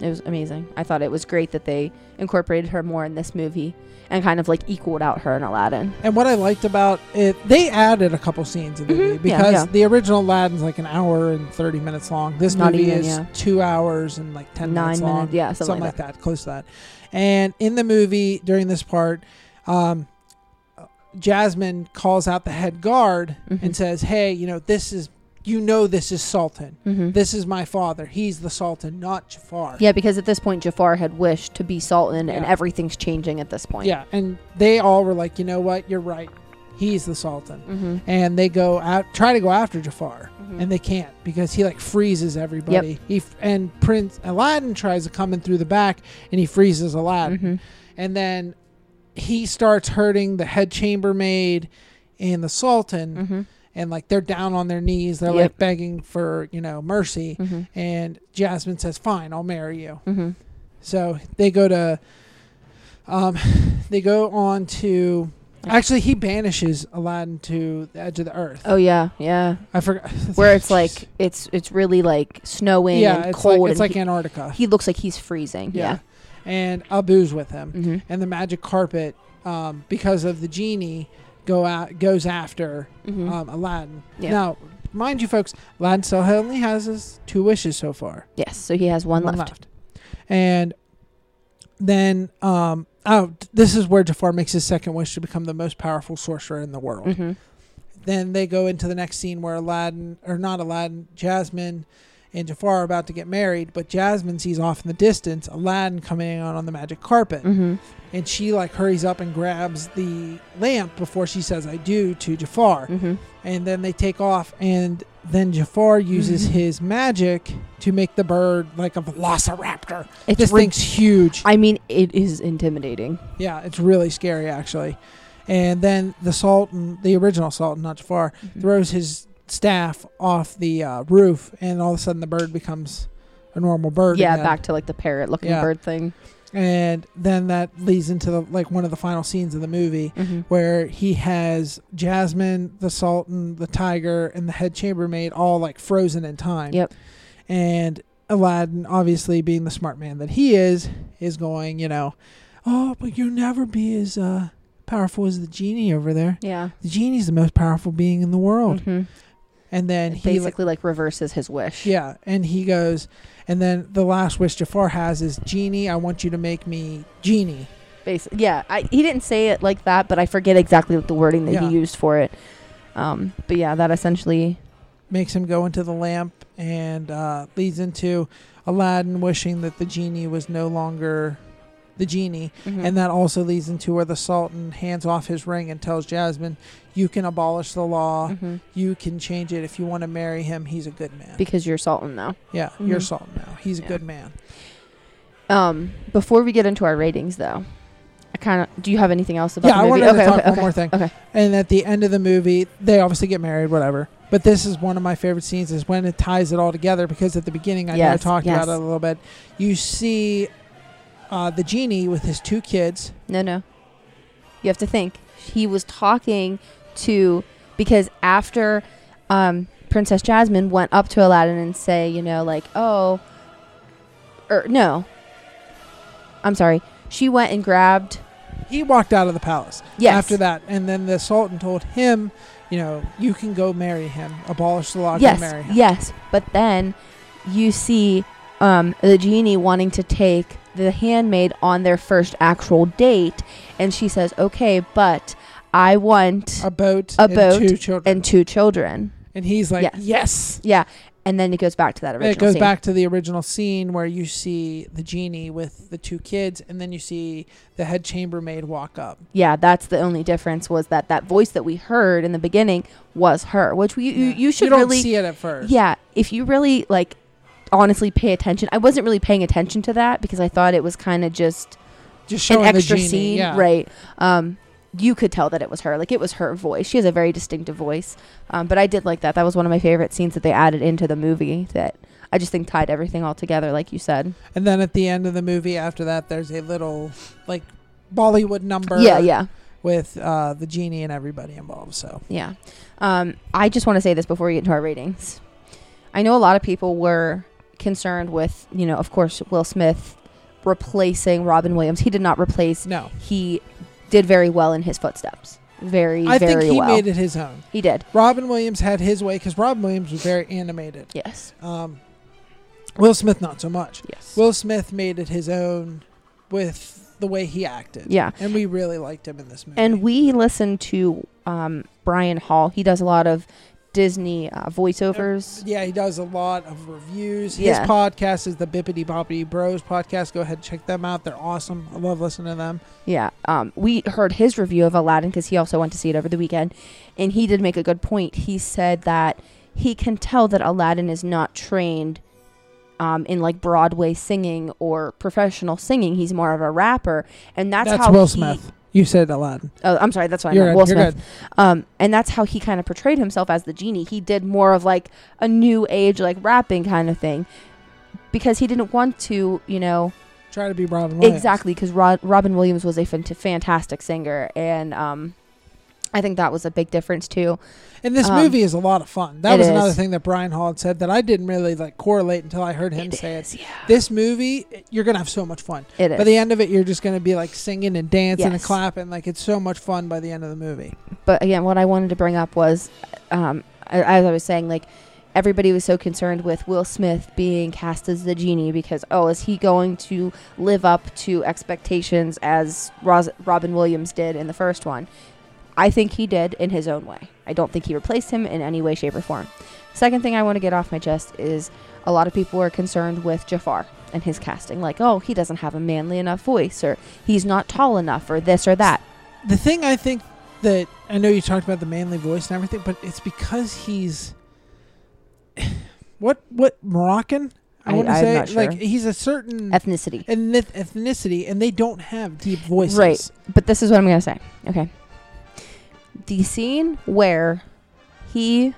it was amazing. I thought it was great that they incorporated her more in this movie and kind of like equaled out her and Aladdin.
and what I liked about it, they added a couple scenes in the
Mhm.
movie because
yeah.
the original Aladdin's like an hour and thirty minutes long. This
Not
movie
even,
is
yeah.
two hours and like ten
Nine
minutes long.
minutes, yeah, something
something
like
like that, close to that. And in the movie, during this part, um, Jasmine calls out the head guard
Mhm.
and says, "Hey, you know this is you know this is Sultan.
Mm-hmm.
This is my father. He's the Sultan, not Jafar."
Yeah, because at this point Jafar had wished to be Sultan, and everything's changing at this point.
Yeah, and they all were like, "You know what? You're right. He's the Sultan."
Mm-hmm.
And they go out, try to go after Jafar,
Mhm.
and they can't because he like freezes everybody. Yep. He f- and Prince Aladdin tries to come in through the back, and he freezes Aladdin.
Mhm.
and then he starts hurting the head chambermaid and the sultan
Mm-hmm.
And like they're down on their knees they're
Yep.
like begging for you know mercy
Mm-hmm.
and jasmine says fine i'll marry you
Mm-hmm.
so they go to um they go on to actually he banishes aladdin to the edge of the earth
Oh yeah, yeah.
i forgot
Where it's like it's it's really like snowing
yeah
and
it's
cold.
like it's like
he,
antarctica
he looks like he's freezing. Yeah.
and abu's with him
Mm-hmm.
and the magic carpet um, because of the genie go out goes after
Mm-hmm.
um, Aladdin.
Yeah.
Now, mind you, folks, Aladdin still only has his two wishes so far.
yes. So he has one, left.
And then, um, oh, this is where Jafar makes his second wish to become the most powerful sorcerer in the world.
Mm-hmm.
Then they go into the next scene where Aladdin, or not Aladdin, Jasmine and Jafar are about to get married, but Jasmine sees off in the distance Aladdin coming out on the magic carpet.
Mm-hmm.
And she like hurries up and grabs the lamp before she says I do to Jafar.
Mm-hmm.
and then they take off and then Jafar uses
Mhm.
his magic to make the bird like a velociraptor.
It's
this
rid-
thing's huge.
I mean, it is intimidating.
yeah, it's really scary actually. And then the Sultan, the original Sultan, not Jafar,
Mm-hmm.
throws his staff off the uh, roof, and all of a sudden the bird becomes a normal bird.
Yeah, back to like the parrot-looking
Yeah.
bird thing.
And then that leads into the like one of the final scenes of the movie
Mm-hmm.
where he has Jasmine, the Sultan, the tiger, and the head chambermaid all like frozen in time.
Yep.
And Aladdin, obviously being the smart man that he is, is going, you know, oh, but you'll never be as uh, powerful as the genie over there.
Yeah.
The genie's the most powerful being in the world.
Mm-hmm.
And then
It
he, like,
basically like reverses his wish.
yeah, and he goes, and then the last wish Jafar has is, genie, I want you to make me genie.
Basically, yeah. I, he didn't say it like that, but I forget exactly what the wording that
Yeah.
he used for it. Um, but yeah, that essentially.
makes him go into the lamp and uh, leads into Aladdin wishing that the genie was no longer the genie.
Mhm.
And that also leads into where the Sultan hands off his ring and tells Jasmine, You can abolish the law.
Mhm.
You can change it. If you want to marry him, he's a good man.
because you're Sultan now.
yeah, you're
Mhm.
Sultan now. He's a good man.
Um, before we get into our ratings, though, I kind of. Do you have anything else about
Yeah,
the
I wanted to
okay,
talk
okay,
one
okay,
more thing.
Okay.
And at the end of the movie, they obviously get married, whatever. But this is one of my favorite scenes is when it ties it all together because at the beginning I know I talked
yes.
about it a little bit. You see uh, the genie with his two kids.
No, no. You have to think. He was talking to because after um, Princess Jasmine went up to Aladdin and say, you know, like, oh, or no, I'm sorry. She went and grabbed.
He walked out of the palace
Yes.
after that, and then the sultan told him, you know, you can go marry him, abolish the law,
yes,
marry him.
yes. But then you see um, the genie wanting to take the handmaid on their first actual date, and she says, "Okay, but I want
A boat,
a
and
boat
two children,
and two children."
and he's like,
Yes.
yes.
Yeah, and then it goes back to that original.
it goes
scene.
back to the original scene where you see the genie with the two kids, and then you see the head chambermaid walk up.
Yeah, that's the only difference was that that voice that we heard in the beginning was her, which we, you
Yeah.
you should
you don't
really
see it at first.
yeah. If you really like, honestly pay attention. I wasn't really paying attention to that because I thought it was kind of just
just
an extra
genie.
scene,
yeah.
right? Um, you could tell that it was her. Like it was her voice. She has a very distinctive voice. Um, but I did like that. That was one of my favorite scenes that they added into the movie. That I just think tied everything all together, like you said.
And then at the end of the movie, after that, there's a little like Bollywood number.
Yeah, yeah.
With uh, the genie and everybody involved. So
Yeah. Um, I just want to say this before we get into our ratings. I know a lot of people were concerned with, you know, of course, Will Smith replacing Robin Williams. He did not replace.
no,
He did very well in his footsteps. Very,
I
very
think he
well.
made it his own.
He did.
Robin Williams had his way because Robin Williams was very animated.
Yes.
Um, Will Smith not so much.
Yes.
Will Smith made it his own with the way he acted.
Yeah.
and we really liked him in this movie.
And we listened to um, Brian Hall. He does a lot of Disney uh, voiceovers.
Yeah, he does a lot of reviews.
Yeah.
His podcast is the Bippity Boppity Bros podcast. Go ahead and check them out. They're awesome. I love listening to them.
Yeah, um, we heard his review of Aladdin because he also went to see it over the weekend, and he did make a good point. He said that he can tell that Aladdin is not trained um, in like Broadway singing or professional singing. He's more of a rapper, and that's,
That's,
how
Will
he-
Smith. You said Aladdin.
Oh, I'm sorry, that's what
You're
I meant.
good.
Will
You're
Smith. Um, and that's how he kind of portrayed himself as the genie. He did more of like a new age, like rapping kind of thing, because he didn't want to, you know,
Try to be Robin Williams.
Exactly, because Rod- Robin Williams was a fant- fantastic singer, and um, I think that was a big difference too.
And this
Um,
movie is a lot of fun. That was another
is.
thing that Brian Hall had said that I didn't really like correlate until I heard him say it.
yeah.
This movie, you're gonna have so much fun.
It is.
By the end of it, you're just gonna be like singing and dancing and clapping. Like it's so much fun by the end of the movie.
but again, what I wanted to bring up was, um, as I was saying, like everybody was so concerned with Will Smith being cast as the genie because oh, is he going to live up to expectations as Ros- Robin Williams did in the first one? I think he did in his own way. I don't think he replaced him in any way, shape, or form. Second thing I want to get off my chest is a lot of people are concerned with Jafar and his casting. Like, oh, he doesn't have a manly enough voice, or he's not tall enough, or this or that.
The thing I think that I know you talked about the manly voice and everything, but it's because he's what what Moroccan. I,
I-
want to say
sure.
like he's a certain
Ethnicity.
ethnic- ethnicity, and they don't have deep voices.
Right. But this is what I'm going to say. Okay. The scene where he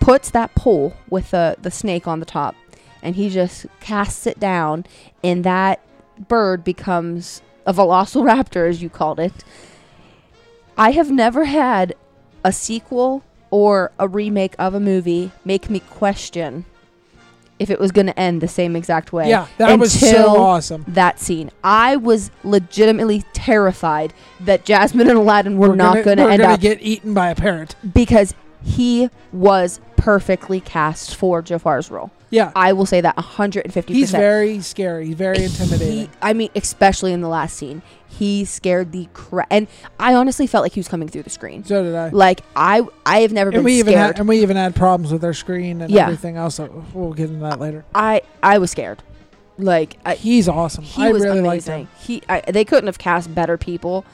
puts that pole with the, the snake on the top and he just casts it down, and that bird becomes a velociraptor, as you called it. I have never had a sequel or a remake of a movie make me question if it was going to end the same exact way.
Yeah, that was so awesome.
that scene. I was legitimately terrified that Jasmine and Aladdin were,
We're
not
gonna,
going to end
gonna
up
get eaten by a parrot.
because he was perfectly cast for Jafar's role.
Yeah,
I will say that 150%.
he's very scary. He's very intimidating.
He, I mean, especially in the last scene, he scared the crap. And I honestly felt like he was coming through the screen.
so did I.
Like I, I have never
And
been
we even
scared.
had, and we even had problems with our screen and
Yeah.
everything else. So we'll get into that later.
I, I was scared. Like I,
He's awesome.
he
I
was
really
amazing. He, I, they couldn't have cast better people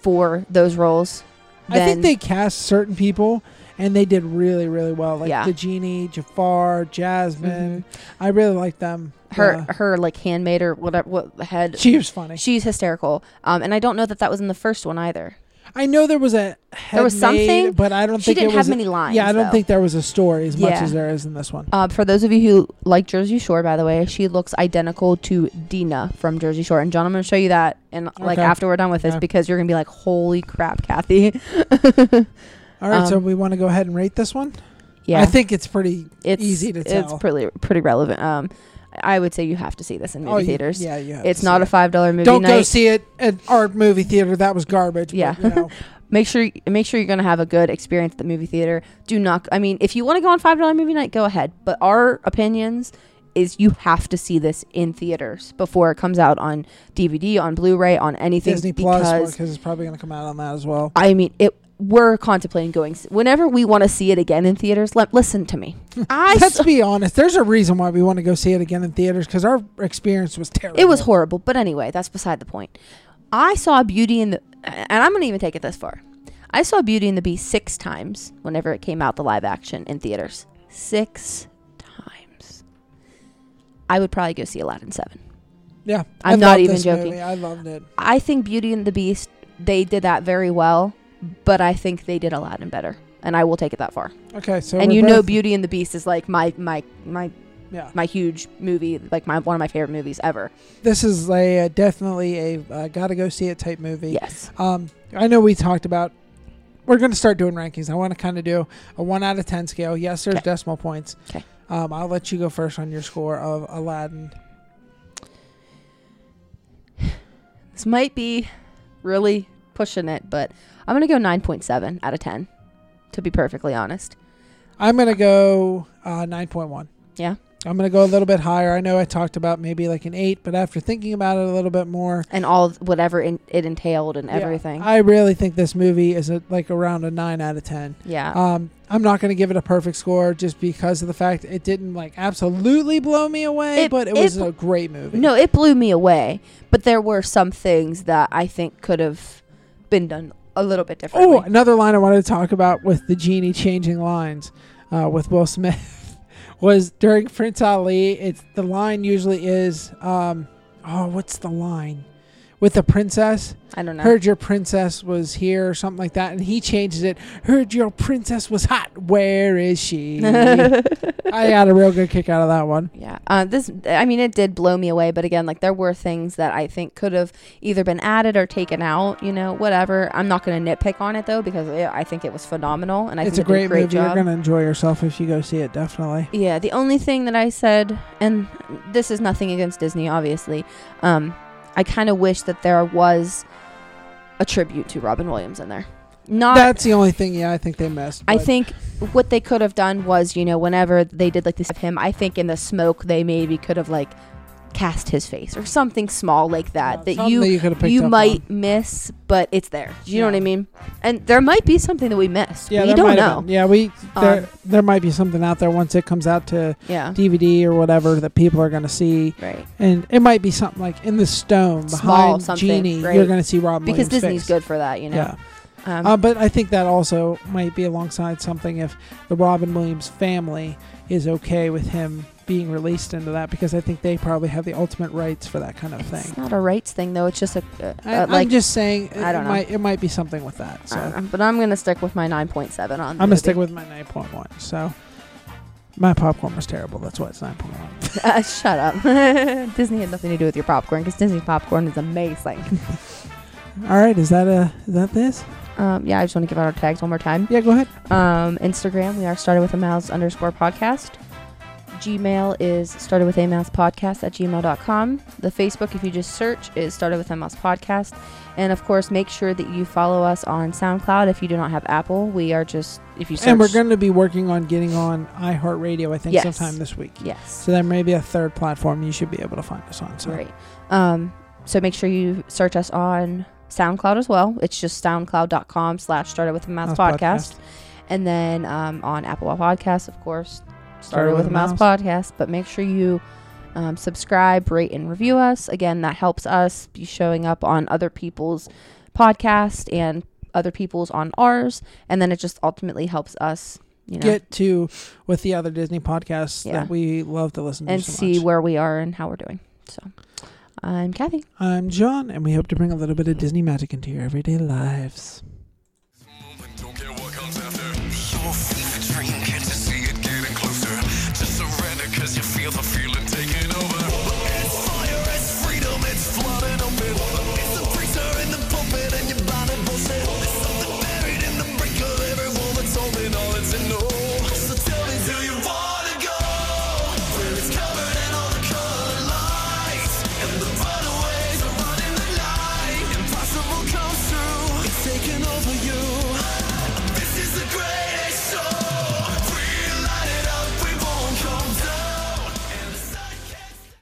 for those roles.
I think they cast certain people, and they did really really well. Like
Yeah.
the genie, Jafar, Jasmine. I really like them.
Her
Uh,
her like handmaid or whatever what head
she was funny.
she's hysterical. Um, and I don't know that that was in the first one either.
I know there was a
There was
head
something.
but I don't
She
think
didn't
it was
have
a-
many lines,
Yeah, I don't
though.
think there was a story as much as there is in this one.
Uh, for those of you who like Jersey Shore, by the way, she looks identical to Deena from Jersey Shore. And John, I'm going to show you that, and like after we're done with this,
Okay.
because you're going to be like, "Holy crap, Kathy!"
All right, so
um,
we want to go ahead and rate this one.
yeah,
I think it's pretty
it's
easy to
It's pretty pretty relevant. Um, I would say you have to see this in movie
Oh,
theaters.
Yeah, yeah.
It's not a five dollar movie
Don't
night.
go see it at our movie theater. That was garbage. but,
Yeah.
you know.
make sure make sure you're going to have a good experience at the movie theater. Do not. I mean, if you want to go on five dollar movie night, go ahead. But our opinions is you have to see this in theaters before it comes out on DVD, on Blu-ray, on anything.
Disney Plus
because
because it's probably going to come out on that as well.
I mean, it. We're contemplating going. Whenever we want to see it again in theaters, let listen to me. I
Let's
s-
be honest. There's a reason why we want to go see it again in theaters because our experience was terrible.
it was horrible, but anyway, that's beside the point. I saw Beauty in the, and I'm gonna even take it this far. I saw Beauty and the Beast six times whenever it came out, the live action in theaters. Six times. I would probably go see Aladdin seven.
Yeah,
I'm
I
not even joking.
movie. I loved it.
I think Beauty and the Beast they did that very well, but I think they did Aladdin better, and I will take it that far.
Okay, so
and you know, Beauty and the Beast is like my my my
Yeah,
my huge movie, like my one of my favorite movies ever.
this is a uh, definitely a uh, gotta go see it type movie.
Yes.
Um, I know we talked about. We're going to start doing rankings. I want to kind of do a one out of ten scale. Yes, there's
Okay.
decimal points.
'Kay.
Um, I'll let you go first on your score of Aladdin.
This might be really pushing it, but I'm gonna go 9.7 out of 10. To be perfectly honest.
I'm going to go uh, nine point one.
Yeah.
I'm going to go a little bit higher. I know I talked about maybe like an eight, but after thinking about it a little bit more,
And all whatever in, it entailed and
yeah,
everything.
I really think this movie is a, like around a nine out of ten.
yeah.
Um, I'm not going to give it a perfect score just because of the fact it didn't like absolutely blow me away,
It-
but it
it
was
bl-
a great movie.
no, it blew me away, but there were some things that I think could have been done a little bit differently.
Oh, another line I wanted to talk about with the genie changing lines uh, with Will Smith was during Prince Ali. It's the line usually is, um, oh, what's the line with the princess?
I don't know.
Heard your princess was here or something like that, and he changes it. Heard your princess was hot. Where is she? I got a real good kick out of that one.
Yeah. Uh, this, I mean, it did blow me away, but again, like there were things that I think could have either been added or taken out. You know, whatever. I'm not going to nitpick on it though because it, I think it was phenomenal, and I think
it's a
think did
great,
great
movie.
job.
You're gonna enjoy yourself if you go see it. Definitely.
Yeah, the only thing that I said, and this is nothing against Disney, obviously, um, I kind of wish that there was a tribute to Robin Williams in there. Not.
That's the only thing. Yeah, I think they missed.
I
but-
think what they could have done was, you know, whenever they did like this of him, I think in the smoke they maybe could have like cast his face or something small like that
Yeah,
that you
that you could have picked
you might
on.
miss, but it's there. Do you know what I mean? And there might be something that we missed.
Yeah,
we don't know.
Yeah, we there
Um,
there might be something out there once it comes out to
Yeah.
DVD or whatever that people are going to see,
Right.
and it might be something like in the stone
Small
behind Genie.
right.
You're going to see Robin
Because
Williams'
Disney's
face.
good for that, you know.
Yeah,
Um,
uh, but I think that also might be alongside something if the Robin Williams family is okay with him being released into that because I think they probably have the ultimate rights for that kind of thing.
It's not a rights thing though. It's just a uh,
I,
uh, like
I'm just saying it,
I don't
it
know.
might it might be something with that. So
uh, but I'm gonna stick with my 9.7 on. the
I'm gonna stick with my 9.1. So my popcorn was terrible. That's why it's 9.1.
Uh, shut up. Disney had nothing to do with your popcorn because Disney popcorn is amazing.
All right, is that a is that this?
um, yeah, I just want to give out our tags one more time.
Yeah, go ahead.
Um, Instagram, we are started with a mouse underscore podcast. Gmail is started with a mouse podcast at gmail.com. The Facebook, if you just search, is started with a mouse podcast. And of course, make sure that you follow us on SoundCloud if you do not have Apple. We are just, if you search.
And we're going to be working on getting on iHeartRadio, I think,
Yes.
sometime this week.
Yes.
So there may be a third platform you should be able to find us on. So
Right. Um, so make sure you search us on SoundCloud as well. It's just soundcloud.com slash started with a
mouse,
podcast. And then um, on Apple Podcasts, of course, started, with, a mouse, podcast. But make sure you um, subscribe, rate, and review us. Again, that helps us be showing up on other people's podcast and other people's on ours, and then it just ultimately helps us, you know,
Get to with the other Disney podcasts
Yeah.
that we love to listen to
and
so
see
much.
where we are and how we're doing. So, I'm Kathy.
I'm John, and we hope to bring a little bit of Disney magic into your everyday lives.